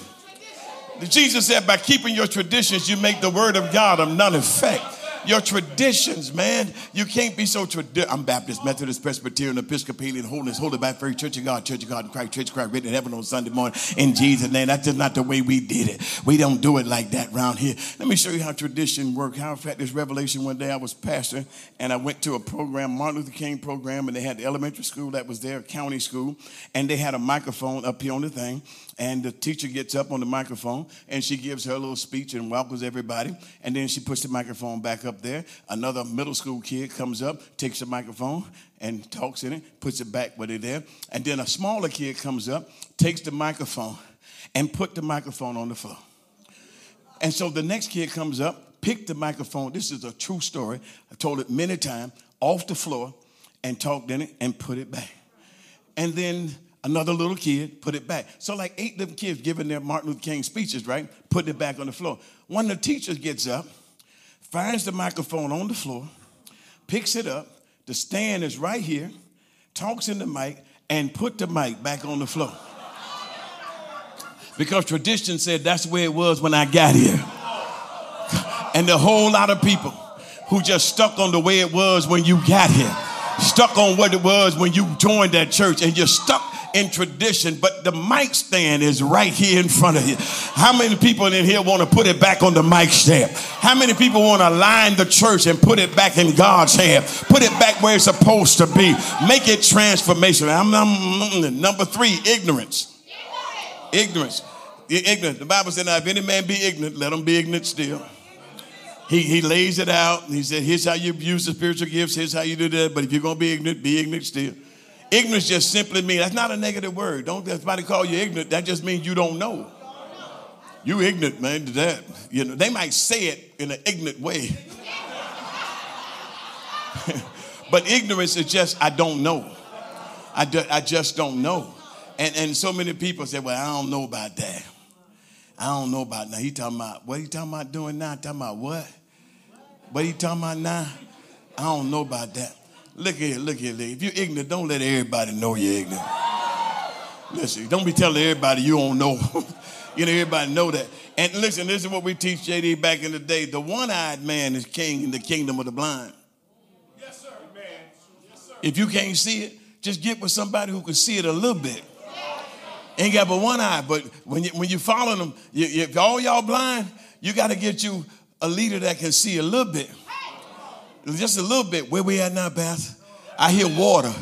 Jesus said, by keeping your traditions, you make the word of God of none effect your traditions, man. You can't be so traditional. I'm Baptist, Methodist, Presbyterian, Episcopalian, Holiness, Holy Faith, Church of God, Church of God Christ, Church of Christ, written in heaven on Sunday morning in Jesus' name. That's just not the way we did it. We don't do it like that around here. Let me show you how tradition works. How, in fact, this revelation one day I was pastor and I went to a program, Martin Luther King program, and they had the elementary school that was there, county school, and they had a microphone up here on the thing. And the teacher gets up on the microphone and she gives her little speech and welcomes everybody. And then she puts the microphone back up there. Another middle school kid comes up, takes the microphone and talks in it, puts it back where they're there. And then a smaller kid comes up, takes the microphone and put the microphone on the floor. And so the next kid comes up, pick the microphone. This is a true story. I told it many times off the floor and talked in it and put it back. And then Another little kid put it back. So, like eight different kids giving their Martin Luther King speeches, right? Putting it back on the floor. One of the teachers gets up, finds the microphone on the floor, picks it up. The stand is right here, talks in the mic, and put the mic back on the floor. Because tradition said that's where it was when I got here. And a whole lot of people who just stuck on the way it was when you got here, stuck on what it was when you joined that church, and you're stuck in tradition, but the mic stand is right here in front of you. How many people in here want to put it back on the mic stand? How many people want to line the church and put it back in God's hand? Put it back where it's supposed to be. Make it transformational. I'm, I'm, number three, ignorance. Ignorance. Ignorance. The Bible said, now if any man be ignorant, let him be ignorant still. He, he lays it out. He said, here's how you use the spiritual gifts. Here's how you do that. But if you're going to be ignorant, be ignorant still. Ignorance just simply means that's not a negative word. Don't somebody call you ignorant. That just means you don't know. You ignorant, man, to that. You know, they might say it in an ignorant way. but ignorance is just I don't know. I, do, I just don't know. And, and so many people say, well, I don't know about that. I don't know about now. He talking about what he talking about doing now? Talking about what? What he talking about now? I don't know about that. Look here, look here, If you're ignorant, don't let everybody know you're ignorant. Listen, don't be telling everybody you don't know. you know, everybody know that. And listen, this is what we teach JD back in the day. The one-eyed man is king in the kingdom of the blind. Yes, sir. Man. Yes, sir. If you can't see it, just get with somebody who can see it a little bit. Ain't got but one eye, but when you when you follow them, you, if all y'all blind, you got to get you a leader that can see a little bit just a little bit. Where we at now, Beth? I hear water.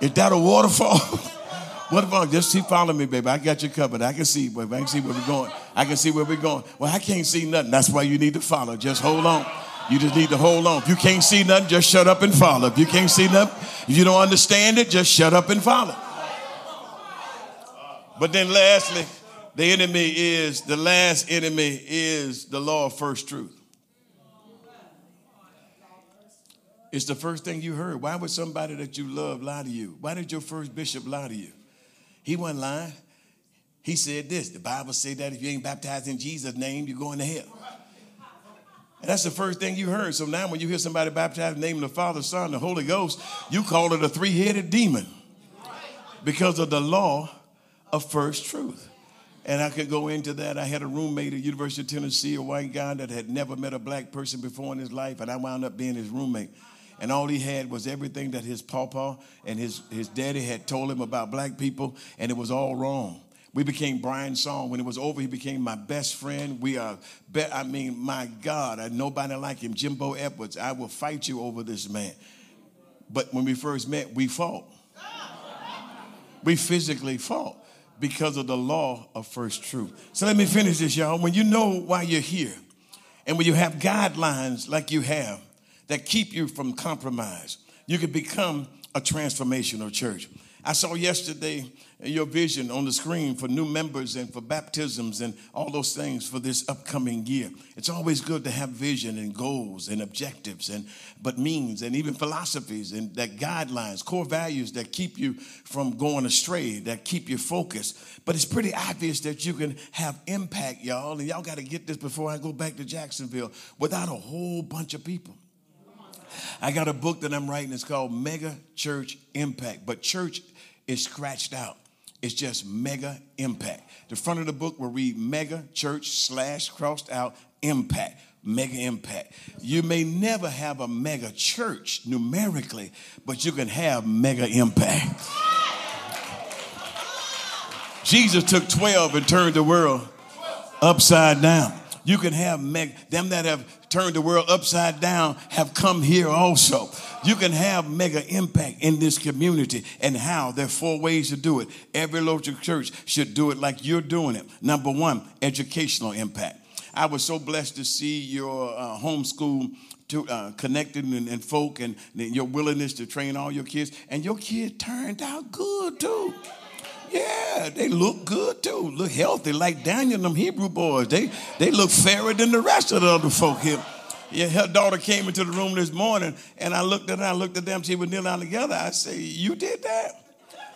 Is that a waterfall? waterfall. Just keep following me, baby. I got you covered. I can see, baby. I can see where we're going. I can see where we're going. Well, I can't see nothing. That's why you need to follow. Just hold on. You just need to hold on. If you can't see nothing, just shut up and follow. If you can't see nothing, if you don't understand it, just shut up and follow. But then lastly, the enemy is, the last enemy is the law of first truth. It's the first thing you heard. Why would somebody that you love lie to you? Why did your first bishop lie to you? He wasn't lying. He said this. The Bible said that if you ain't baptized in Jesus' name, you're going to hell. And that's the first thing you heard. So now when you hear somebody baptized in the name of the Father, Son, the Holy Ghost, you call it a three-headed demon because of the law of first truth. And I could go into that. I had a roommate at University of Tennessee, a white guy that had never met a black person before in his life, and I wound up being his roommate. And all he had was everything that his papa and his, his daddy had told him about black people, and it was all wrong. We became Brian's Song. When it was over, he became my best friend. We are, be- I mean, my God, I nobody like him. Jimbo Edwards, I will fight you over this man. But when we first met, we fought. We physically fought because of the law of first truth. So let me finish this, y'all. When you know why you're here, and when you have guidelines like you have that keep you from compromise, you can become a transformational church. I saw yesterday your vision on the screen for new members and for baptisms and all those things for this upcoming year. It's always good to have vision and goals and objectives and but means and even philosophies and that guidelines, core values that keep you from going astray, that keep you focused. But it's pretty obvious that you can have impact, y'all, and y'all got to get this before I go back to Jacksonville without a whole bunch of people. I got a book that I'm writing. It's called Mega Church Impact, but church is scratched out. It's just mega impact. The front of the book will read mega church slash crossed out impact. Mega impact. You may never have a mega church numerically, but you can have mega impact. Jesus took 12 and turned the world upside down. You can have mega, them that have turned the world upside down have come here also. You can have mega impact in this community and how. There are four ways to do it. Every local church should do it like you're doing it. Number one, educational impact. I was so blessed to see your uh, homeschool to uh, connected and, and folk and your willingness to train all your kids. And your kid turned out good too. Yeah, they look good too. Look healthy, like Daniel and them Hebrew boys. They they look fairer than the rest of the other folk here. Yeah, her daughter came into the room this morning, and I looked at her. I looked at them. She was kneeling down together. I say, "You did that."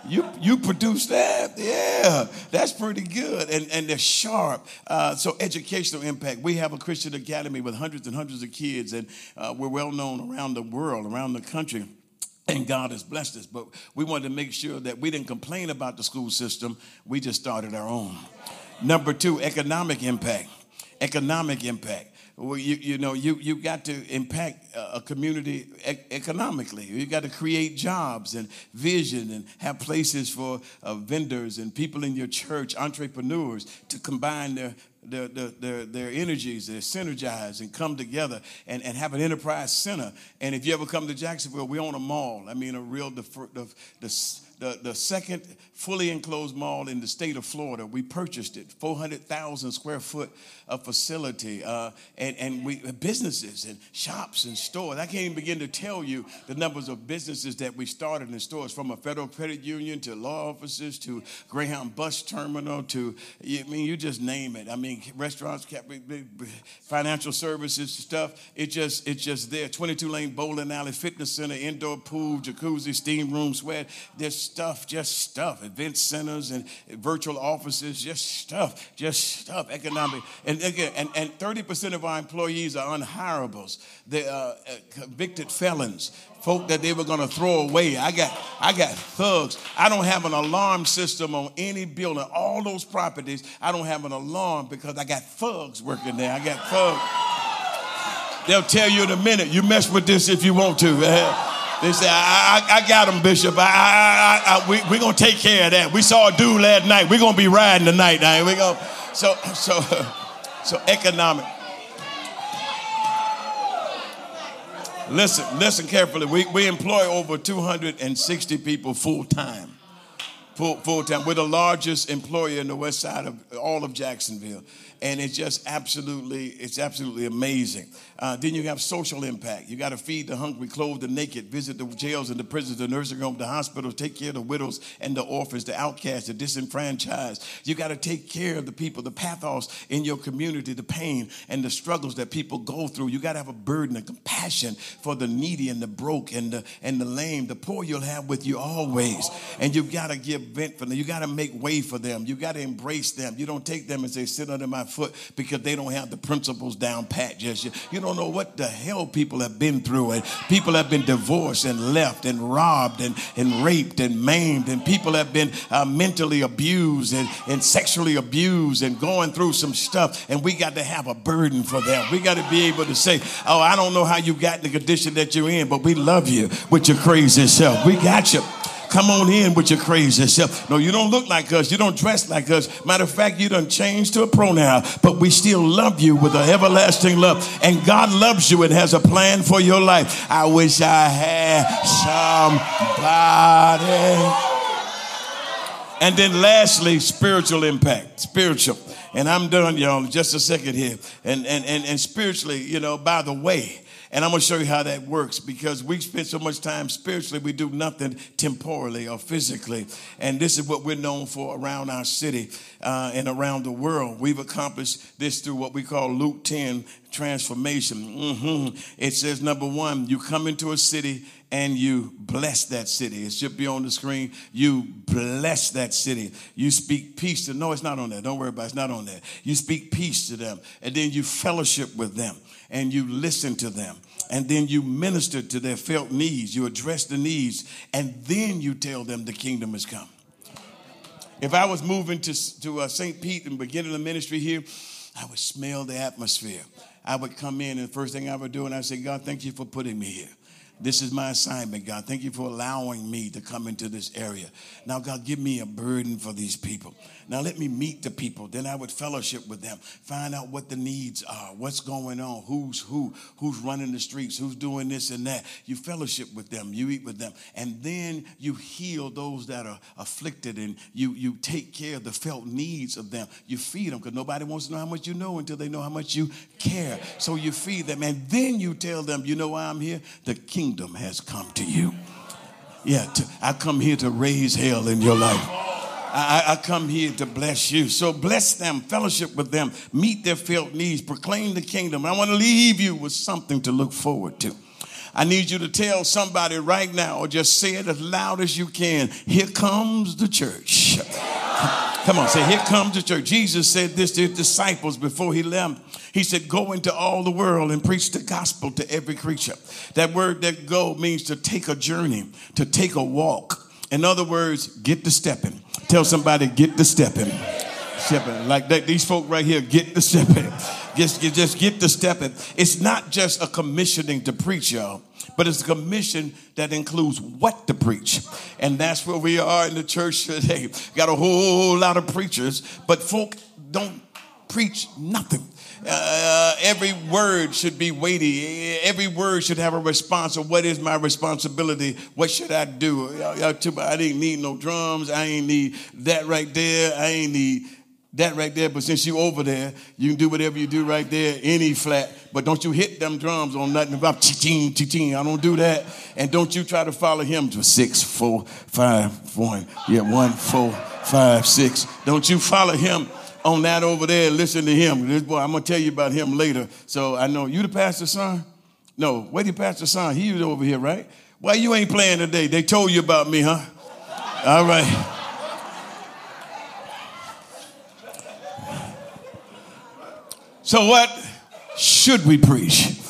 You you produced that, yeah. That's pretty good, and and they're sharp. Uh, so educational impact. We have a Christian academy with hundreds and hundreds of kids, and uh, we're well known around the world, around the country. And God has blessed us, but we wanted to make sure that we didn't complain about the school system. We just started our own. Number two, economic impact. Economic impact. Well, you, you know, you, you got to impact a community economically. You got to create jobs and vision and have places for uh, vendors and people in your church, entrepreneurs, to combine their, their, their, their, energies, they synergize and come together and, and have an enterprise center. And if you ever come to Jacksonville, we own a mall. I mean, a real, the, the, the the, the second fully enclosed mall in the state of Florida. We purchased it, 400,000 square foot of facility, uh, and, and we businesses and shops and stores. I can't even begin to tell you the numbers of businesses that we started in stores, from a federal credit union to law offices to Greyhound bus terminal to, I mean, you just name it. I mean, restaurants, financial services stuff. It just, it's just there. 22 lane bowling alley, fitness center, indoor pool, jacuzzi, steam room, sweat. There's stuff, just stuff. Event centers and virtual offices, just stuff, just stuff. Economic. And again, and, and 30% of our employees are unhirables. They're uh, convicted felons folk that they were going to throw away. I got, I got thugs. I don't have an alarm system on any building. All those properties, I don't have an alarm because I got thugs working there. I got thugs. They'll tell you in a minute. You mess with this if you want to. They say, I, I, I got them, Bishop. I, we, we're going to take care of that. We saw a dude last night. We're going to be riding tonight. Now. We go. So, so, so economic. Listen, listen carefully. We, we employ over 260 people full time. Full, full time. We're the largest employer in the west side of all of Jacksonville and it's just absolutely it's absolutely amazing uh, then you have social impact you got to feed the hungry clothe the naked visit the jails and the prisons the nursing homes the hospitals take care of the widows and the orphans the outcasts the disenfranchised you got to take care of the people the pathos in your community the pain and the struggles that people go through you got to have a burden of compassion for the needy and the broke and the and the lame the poor you'll have with you always and you've got to give vent for them. You got to make way for them. You got to embrace them. You don't take them and say, sit under my foot because they don't have the principles down pat just yet. You don't know what the hell people have been through. And people have been divorced and left and robbed and, and raped and maimed. And people have been uh, mentally abused and, and sexually abused and going through some stuff. And we got to have a burden for them. We got to be able to say, oh, I don't know how you got the condition that you're in, but we love you with your crazy self. We got you. Come on in with your crazy self. No, you don't look like us. You don't dress like us. Matter of fact, you done changed to a pronoun, but we still love you with an everlasting love. And God loves you and has a plan for your life. I wish I had somebody. And then lastly, spiritual impact. Spiritual. And I'm done, y'all. Just a second here. And, and, and, and spiritually, you know, by the way, and I'm going to show you how that works because we spend so much time spiritually, we do nothing temporally or physically. And this is what we're known for around our city uh, and around the world. We've accomplished this through what we call Luke 10 transformation. Mm-hmm. It says, number one, you come into a city and you bless that city. It should be on the screen. You bless that city. You speak peace to, no, it's not on there. Don't worry about it. It's not on there. You speak peace to them. And then you fellowship with them and you listen to them. And then you minister to their felt needs. You address the needs. And then you tell them the kingdom has come. If I was moving to, to uh, St. Pete and beginning the ministry here, I would smell the atmosphere. I would come in, and the first thing I would do, and I say, God, thank you for putting me here. This is my assignment, God. Thank you for allowing me to come into this area. Now, God, give me a burden for these people. Now let me meet the people. Then I would fellowship with them, find out what the needs are, what's going on, who's who, who's running the streets, who's doing this and that. You fellowship with them, you eat with them, and then you heal those that are afflicted and you, you take care of the felt needs of them. You feed them because nobody wants to know how much you know until they know how much you care. So you feed them, and then you tell them, you know why I'm here? The kingdom has come to you. Yeah, to, I come here to raze hell in your life. I, I, come here to bless you. So bless them, fellowship with them, meet their felt needs, proclaim the kingdom. I want to leave you with something to look forward to. I need you to tell somebody right now, or just say it as loud as you can. Here comes the church. Come on, say, here comes the church. Jesus said this to his disciples before he left. He said, Go into all the world and preach the gospel to every creature. That word that go means to take a journey, to take a walk. In other words, get to stepping. Tell somebody, get the stepping. Stepping. Like these folk right here, get the stepping. Just, just get the stepping. It's not just a commissioning to preach, y'all, but it's a commission that includes what to preach. And that's where we are in the church today. Got a whole lot of preachers, but folk don't preach nothing. Uh, every word should be weighty. Every word should have a response of what is my responsibility? What should I do? I didn't need no drums. I ain't need that right there. I ain't need that right there. But since you over there, you can do whatever you do right there, any flat. But don't you hit them drums on nothing about ching ching. I don't do that. And don't you try to follow him to six, four, five, one. Yeah, one, four, five, six. Don't you follow him on that over there, listen to him. This boy, I'm gonna tell you about him later. So I know you the pastor's son? No, where the pastor's son? He was over here, right? Why you ain't playing today? They told you about me, huh? All right. So what should we preach?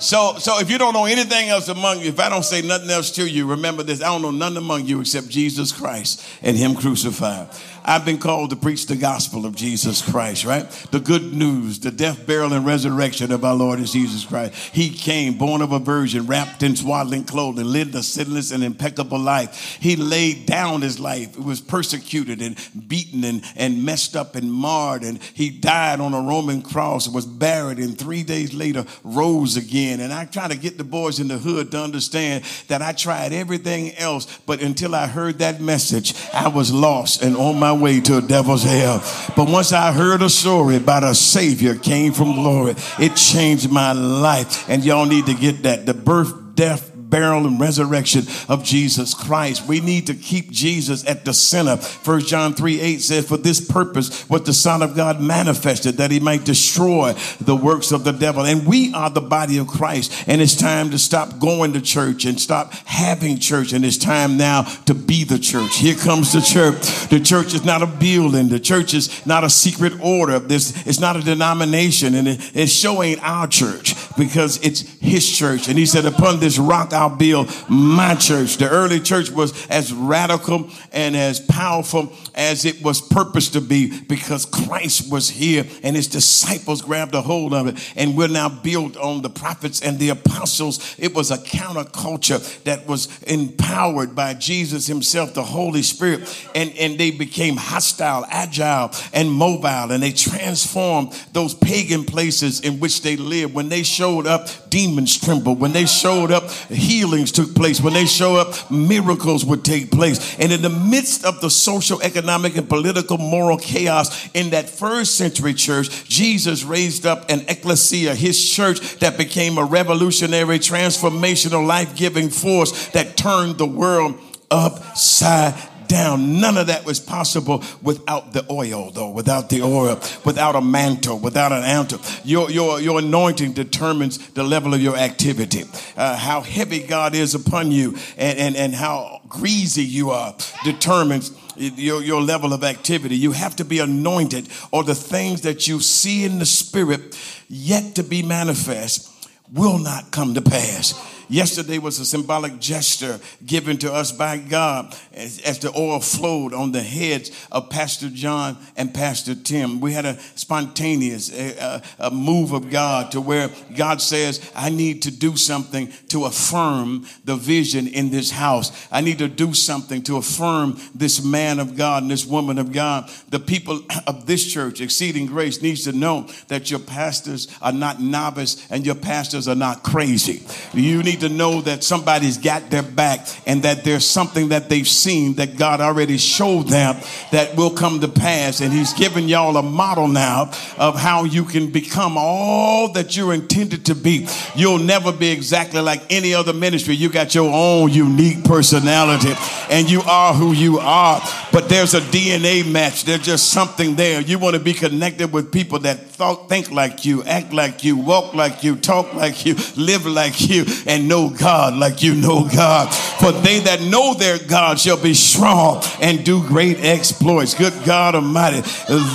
So, so if you don't know anything else among you, if I don't say nothing else to you, remember this: I don't know none among you except Jesus Christ and Him crucified. I've been called to preach the gospel of Jesus Christ, right? The good news, the death, burial, and resurrection of our Lord is Jesus Christ. He came, born of a virgin, wrapped in swaddling clothing, lived a sinless and impeccable life. He laid down his life. He was persecuted and beaten and, and messed up and marred. And he died on a Roman cross, was buried, and three days later rose again. And I try to get the boys in the hood to understand that I tried everything else, but until I heard that message, I was lost and on my way to a devil's hell. But once I heard a story about a Savior came from glory, it changed my life. And y'all need to get that. The birth, death, burial, and resurrection of Jesus Christ. We need to keep Jesus at the center. First John 3 8 says, For this purpose was the Son of God manifested, that he might destroy the works of the devil. And we are the body of Christ. And it's time to stop going to church and stop having church. And it's time now to be the church. Here comes the church. The church is not a building. The church is not a secret order. This it's not a denomination, and it, ain't our church because it's his church. And he said, Upon this rock I'll build my church. The early church was as radical and as powerful as it was purposed to be because Christ was here and his disciples grabbed a hold of it. And we're now built on the prophets and the apostles. It was a counterculture that was empowered by Jesus himself, the Holy Spirit. And, and they became hostile, agile, and mobile. And they transformed those pagan places in which they lived. When they showed up, demons trembled. When they showed up, healings took place. When they showed up, miracles would take place. And in the midst of the social, economic, and political moral chaos in that first century church, Jesus raised up an ecclesia, his church, that became a revolutionary, transformational, life giving force that turned the world upside down. None of that was possible without the oil, though, without the oil, without a mantle, without an mantle. Your, your, your anointing determines the level of your activity, uh, how heavy God is upon you, and, and, and how greasy you are determines your, your level of activity. You have to be anointed, or the things that you see in the spirit yet to be manifest will not come to pass. Yesterday was a symbolic gesture given to us by God as, as, the oil flowed on the heads of Pastor John and Pastor Tim. We had a spontaneous a, a move of God to where God says, I need to do something to affirm the vision in this house. I need to do something to affirm this man of God and this woman of God. The people of this church, Exceeding Grace, needs to know that your pastors are not novice and your pastors are not crazy. You need to know that somebody's got their back and that there's something that they've seen that God already showed them that will come to pass. And He's given y'all a model now of how you can become all that you're intended to be. You'll never be exactly like any other ministry. You got your own unique personality and you are who you are. But there's a DNA match. There's just something there. You want to be connected with people that thought, think like you, act like you, walk like you, talk like you, live like you, and know God like you know God. For they that know their God shall be strong and do great exploits. Good God Almighty.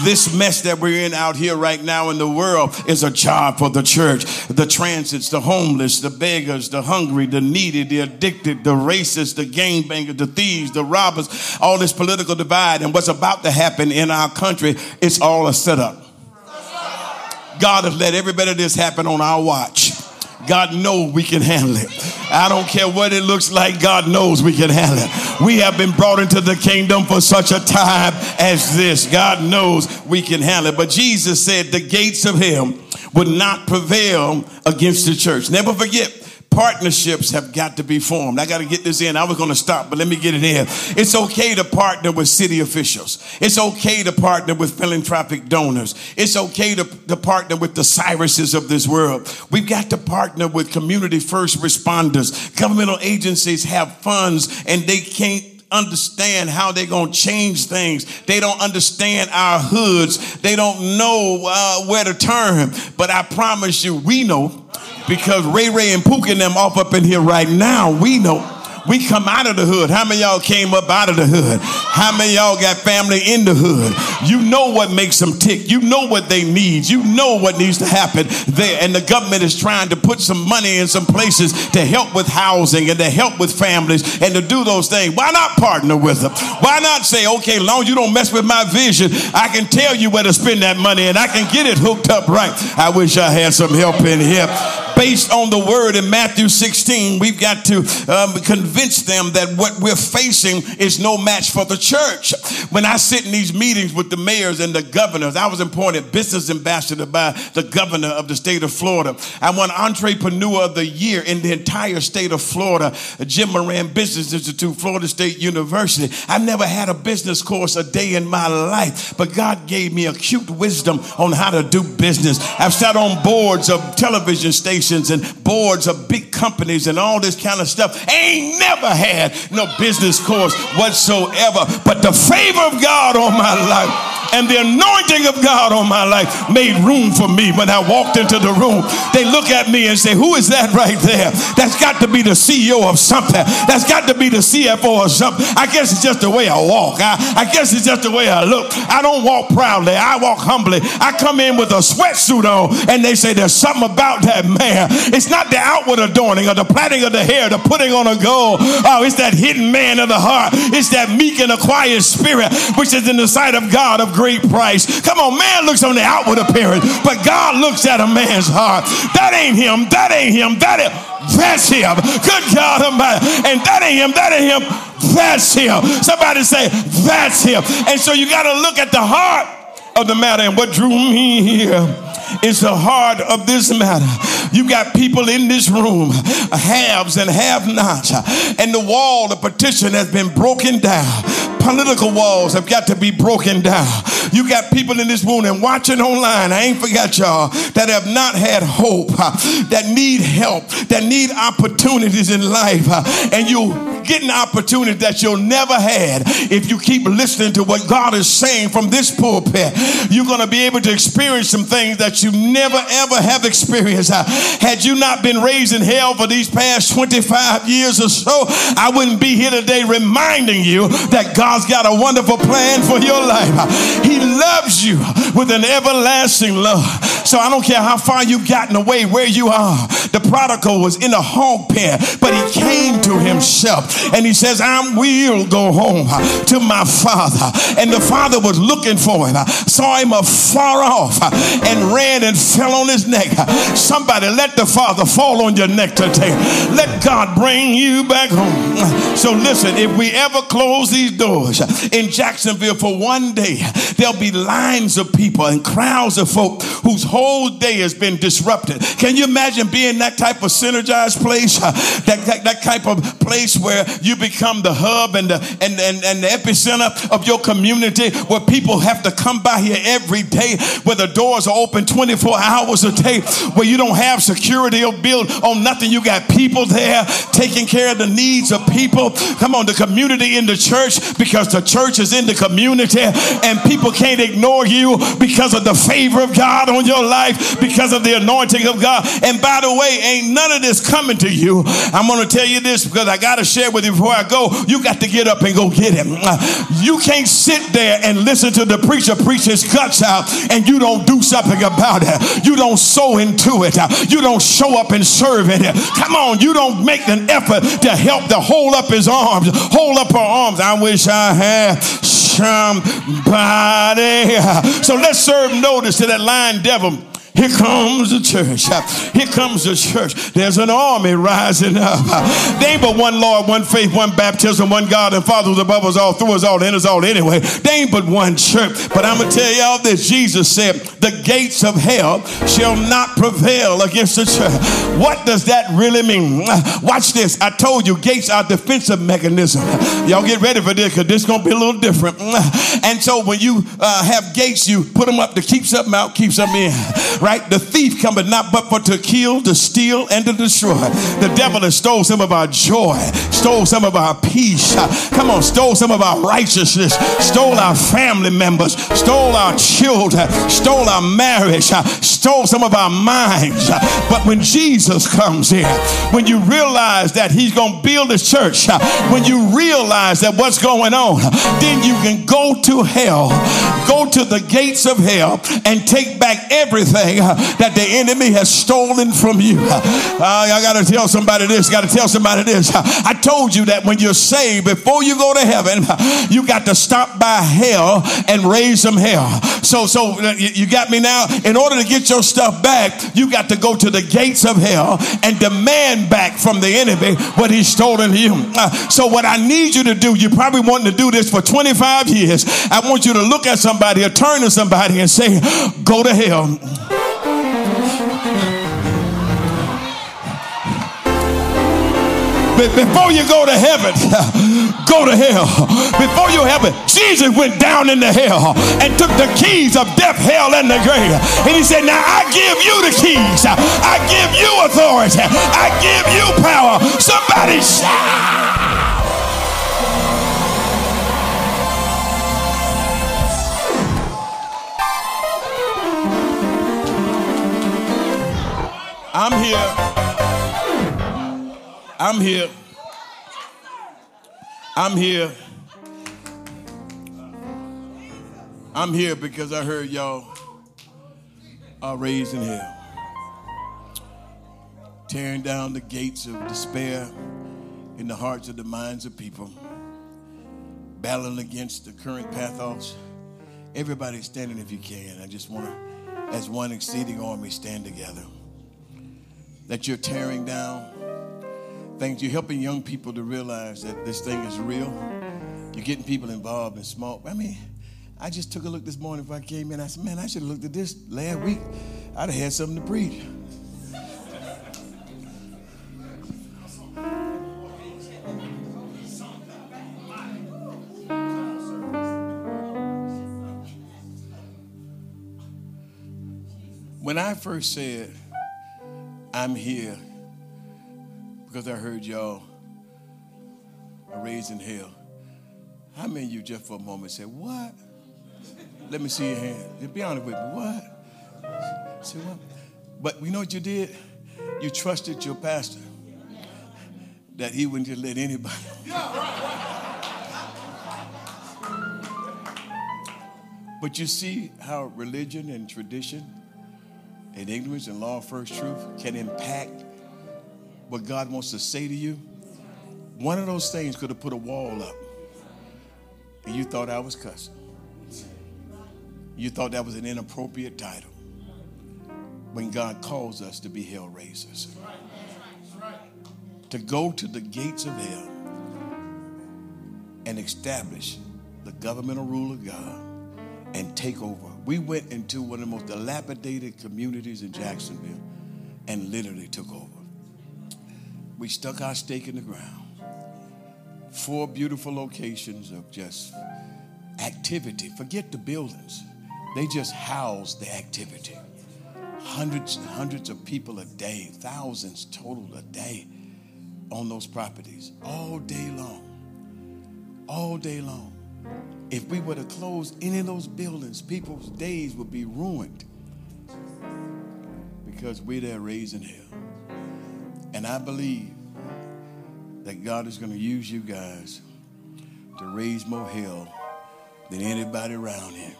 This mess that we're in out here right now in the world is a job for the church. The transits, the homeless, the beggars, the hungry, the needy, the addicted, the racist, the gangbangers, the thieves, the robbers, all this political divide and what's about to happen in our country, it's all a setup. God has let every bit of this happen on our watch. God knows we can handle it. I don't care what it looks like, God knows we can handle it. We have been brought into the kingdom for such a time as this. God knows we can handle it. But Jesus said the gates of hell would not prevail against the church. Never forget, partnerships have got to be formed. I got to get this in. I was going to stop, but let me get it in. It's okay to partner with city officials. It's okay to partner with philanthropic donors. It's okay to, to partner with the Cyruses of this world. We've got to partner with community first responders. Governmental agencies have funds and they can't understand how they're going to change things. They don't understand our hoods. They don't know uh, where to turn. But I promise you, we know because Ray Ray and Pook and them off up in here right now, we know we come out of the hood. How many y'all came up out of the hood? How many y'all got family in the hood? You know what makes them tick. You know what they need. You know what needs to happen there. And the government is trying to put some money in some places to help with housing and to help with families and to do those things. Why not partner with them? Why not say, okay, long as you don't mess with my vision, I can tell you where to spend that money and I can get it hooked up right. I wish I had some help in here based on the word in Matthew 16, we've got to um, convince them that what we're facing is no match for the church. When I sit in these meetings with the mayors and the governors, I was appointed business ambassador by the governor of the state of Florida. I won entrepreneur of the year in the entire state of Florida, Jim Moran Business Institute, Florida State University. I've never had a business course a day in my life, but God gave me acute wisdom on how to do business. I've sat on boards of television stations corporations and boards of big companies and all this kind of stuff. ain't never had no business course whatsoever. But the favor of God on my life and the anointing of God on my life made room for me when I walked into the room. They look at me and say, Who is that right there? That's got to be the CEO of something. That's got to be the CFO of something. I guess it's just the way I walk. I, I guess it's just the way I look. I don't walk proudly, I walk humbly. I come in with a sweatsuit on and they say, There's something about that man. It's not the outward adorning or the plaiting of the hair, the putting on a gold. Oh, it's that hidden man of the heart. It's that meek and quiet spirit, which is in the sight of God of great price. Come on, man looks on the outward appearance, but God looks at a man's heart. That ain't him. That ain't him. That is, that's him. Good God Almighty. And that ain't him. That ain't him. That's him. Somebody say, that's him. And so you got to look at the heart of the matter. And what drew me here is the heart of this matter. You got people in this room, haves and have nots, and the wall, the petition has been broken down political walls have got to be broken down. You got people in this room and watching online, I ain't forgot y'all, that have not had hope, that need help, that need opportunities in life, and you getting opportunities that you'll never had if you keep listening to what God is saying from this pulpit. You're going to be able to experience some things that you never ever have experienced. Uh, had you not been raised in hell for these past 25 years or so, I wouldn't be here today reminding you that God God's got a wonderful plan for your life. Uh, he loves you with an everlasting love. So I don't care how far you've gotten away, where you are. The prodigal was in a hog pen, but he came to himself and he says, I will go home uh, to my father. And the father was looking for him, uh, saw him afar off, uh, and ran and fell on his neck. Somebody let the father fall on your neck today. Let God bring you back home. So listen, if we ever close these doors, in Jacksonville for one day, there'll be lines of people and crowds of folk whose whole day has been disrupted. Can you imagine being that type of synergized place? that, that, that type of place where you become the hub and the, and, and, and the epicenter of your community where people have to come by here every day, where the doors are open 24 hours a day, where you don't have security or build on nothing. You got people there taking care of the needs of people. Come on, the community in the church because the church is in the community and people can't ignore you because of the favor of God on your life, because of the anointing of God. And by the way, ain't none of this coming to you. I'm going to tell you this because I got to share with you before I go. You got to get up and go get him. You can't sit there and listen to the preacher preach his guts out and you don't do something about it. You don't sow into it. You don't show up and serve in it. Come on, you don't make an effort to help to hold up his arms, hold up her arms. I wish I have somebody. So let's serve notice to that lying devil here comes the church. Here comes the church. There's an army rising up. They ain't but one Lord, one faith, one baptism, one God and Father who's above us all, through us all, in us all anyway. They ain't but one church. But I'm going to tell y'all this. Jesus said, the gates of hell shall not prevail against the church. What does that really mean? Watch this. I told you gates are defensive mechanism. Y'all get ready for this because this is going to be a little different. And so when you uh, have gates, you put them up to keep something out, keep something in right? The thief cometh not but for to kill, to steal, and to destroy. The devil has stole some of our joy, stole some of our peace. Come on, stole some of our righteousness, stole our family members, stole our children, stole our marriage, stole some of our minds. But when Jesus comes in, when you realize that he's going to build his church, when you realize that what's going on, then you can go to hell, go to the gates of hell, and take back everything that the enemy has stolen from you. I got to tell somebody this, got to tell somebody this. I told you that when you're saved, before you go to heaven, you got to stop by hell and raze some hell. So, so uh, you got me now? In order to get your stuff back, you got to go to the gates of hell and demand back from the enemy what he's stolen you. Uh, so, what I need you to do, you probably wanting to do this for 25 years. I want you to look at somebody or turn to somebody and say, Go to hell. Before you go to heaven, go to hell. Before you heaven, Jesus went down into hell and took the keys of death, hell, and the grave. And he said, Now I give you the keys. I give you authority. I give you power. Somebody shout. I'm here. I'm here. I'm here. I'm here because I heard y'all are razing hell. Tearing down the gates of despair in the hearts of the minds of people. Battling against the current pathos. Everybody standing if you can. I just want to, as one exceeding army, stand together. That you're tearing down things. You're helping young people to realize that this thing is real. You're getting people involved in small. I mean, I just took a look this morning before I came in. I said, man, I should have looked at this last week. I'd have had something to preach. When I first said, I'm here because I heard y'all are razing hell, how many of you just for a moment said, What? Let me see your hand. Just be honest with me. What? Say what? But you know what you did? You trusted your pastor that he wouldn't just let anybody. but you see how religion and tradition and ignorance and law of first truth can impact what God wants to say to you. One of those things could have put a wall up, and you thought I was cussing. You thought that was an inappropriate title when God calls us to be hell razers. To go to the gates of hell and establish the governmental rule of God and take over. We went into one of the most dilapidated communities in Jacksonville and literally took over. We stuck our stake in the ground. Four beautiful locations of just activity. Forget the buildings they just house the activity. Hundreds and hundreds of people a day, thousands total a day on those properties, all day long. All day long. If we were to close any of those buildings, people's days would be ruined because we're there razing hell. And I believe that God is going to use you guys to raze more hell than anybody around here.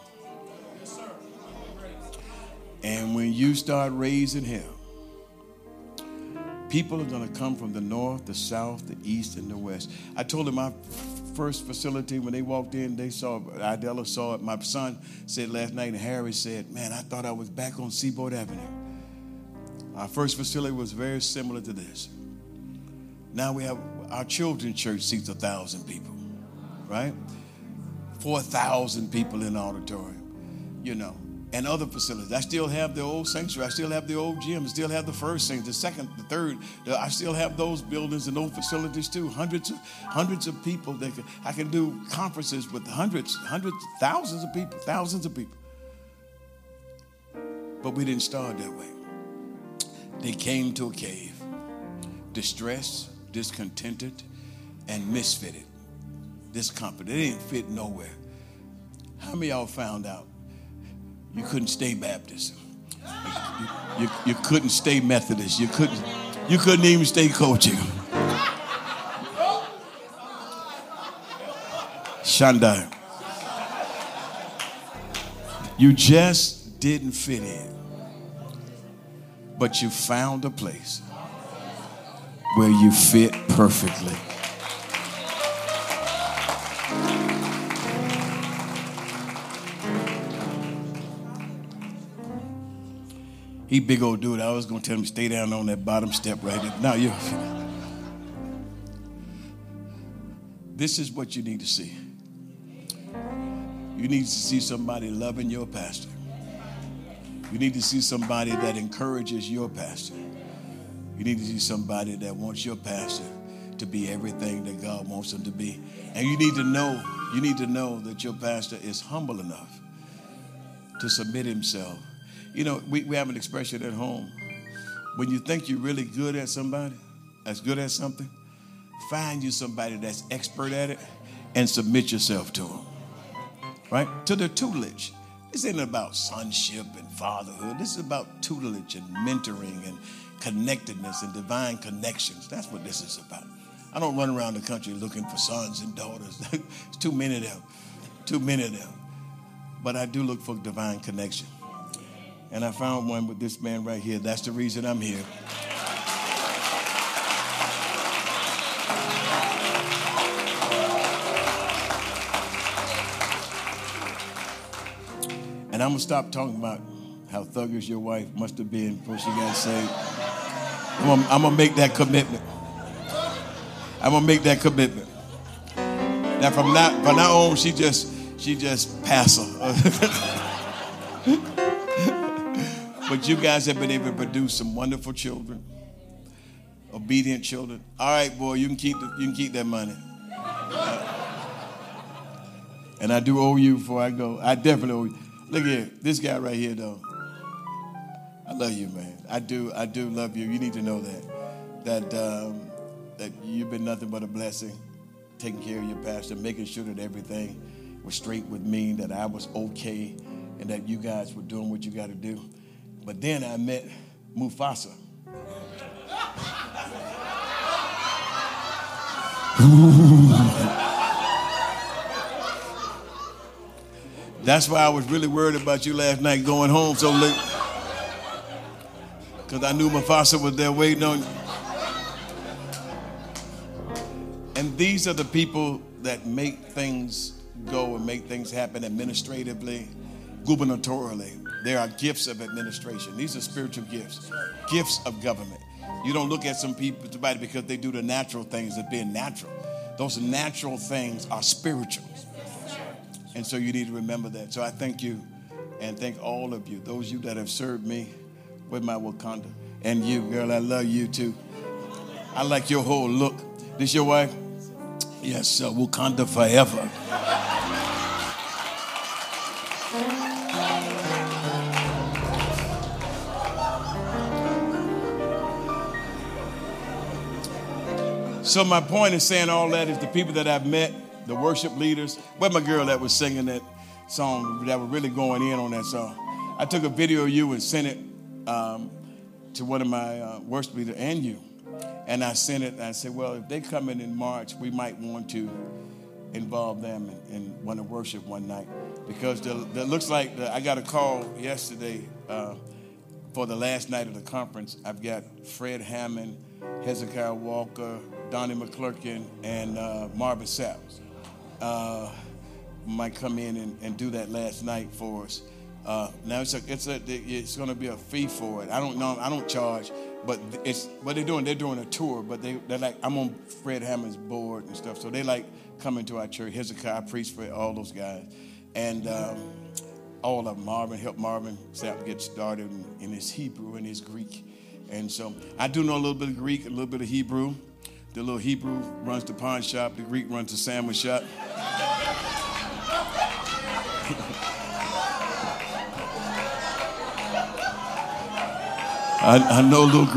And when you start razing hell, people are going to come from the north, the south, the east, and the west. I told them my first facility, when they walked in, they saw, Idella saw it. My son said last night, and Harry said, Man, I thought I was back on Seaboard Avenue. Our first facility was very similar to this. Now we have our children's church seats a thousand people, right? 4,000 people in the auditorium, you know and other facilities. I still have the old sanctuary. I still have the old gym. I still have the first thing, the second, the third. I still have those buildings and those facilities too. Hundreds of hundreds of people. That can, I can do conferences with hundreds, hundreds, thousands of people, thousands of people. But we didn't start that way. They came to a cave, distressed, discontented, and misfitted. Discomfort. They didn't fit nowhere. How many y'all found out you couldn't stay Baptist. You, you, you, couldn't stay Methodist. You couldn't, you couldn't even stay COGIC. Shanda. You just didn't fit in. But you found a place where you fit perfectly. He big old dude. I was gonna tell him stay down on that bottom step right there. Now you. This is what you need to see. You need to see somebody loving your pastor. You need to see somebody that encourages your pastor. You need to see somebody that wants your pastor to be everything that God wants him to be. And you need to know, you need to know that your pastor is humble enough to submit himself you know, we, we have an expression at home. when you think you're really good at somebody, as good at something, find you somebody that's expert at it and submit yourself to them. Right? To the tutelage. This isn't about sonship and fatherhood. This is about tutelage and mentoring and connectedness and divine connections. That's what this is about. I don't run around the country looking for sons and daughters. It's too many of them. Too many of them. But I do look for divine connection. And I found one with this man right here. That's the reason I'm here. And I'm gonna stop talking about how thuggish your wife must have been before she got saved. I'm gonna, I'm gonna make that commitment. I'm gonna make that commitment. Now from now from now on, she just she just pass but you guys have been able to produce some wonderful children, obedient children. All right, boy, you can keep the, you can keep that money. And I do owe you before I go. I definitely owe you. Look here, this guy right here though. I love you, man. I do. I do love you. You need to know that. That um, that you've been nothing but a blessing, taking care of your pastor, making sure that everything was straight with me, that I was okay, and that you guys were doing what you got to do. But then I met Mufasa. That's why I was really worried about you last night going home so late. Because I knew Mufasa was there waiting on you. And these are the people that make things go and make things happen administratively, gubernatorially. There are gifts of administration. These are spiritual gifts, gifts of government. You don't look at some people because they do the natural things as being natural. Those natural things are spiritual. And so you need to remember that. So I thank you and thank all of you, those of you that have served me with my Wakanda. And you, girl, I love you too. I like your whole look. This is your wife? Yes, sir. Wakanda forever. So my point is saying all that is the people that I've met the worship leaders. Where my girl that was singing that song, that were really going in on that song. I took a video of you and sent it um, to one of my uh, worship leaders and you. And I sent it and I said, well, if they come in in March, we might want to involve them in, in want to worship one night. Because it looks like the, I got a call yesterday uh, for the last night of the conference. I've got Fred Hammond, Hezekiah Walker, Donnie McClurkin, and uh, Marvin Sapp uh, might come in and, and, do that last night for us. Uh, now it's a, it's a, it's going to be a fee for it. I don't know. I don't charge, but it's what they're doing. They're doing a tour, but they they're like I'm on Fred Hammond's board and stuff, so they like coming to our church. Hezekiah preached for all those guys, and um, all of. Marvin helped Marvin Sapp get started in, in his Hebrew and his Greek, and so I do know a little bit of Greek, a little bit of Hebrew. The little Hebrew runs the pawn shop, the Greek runs the sandwich shop. I, I know little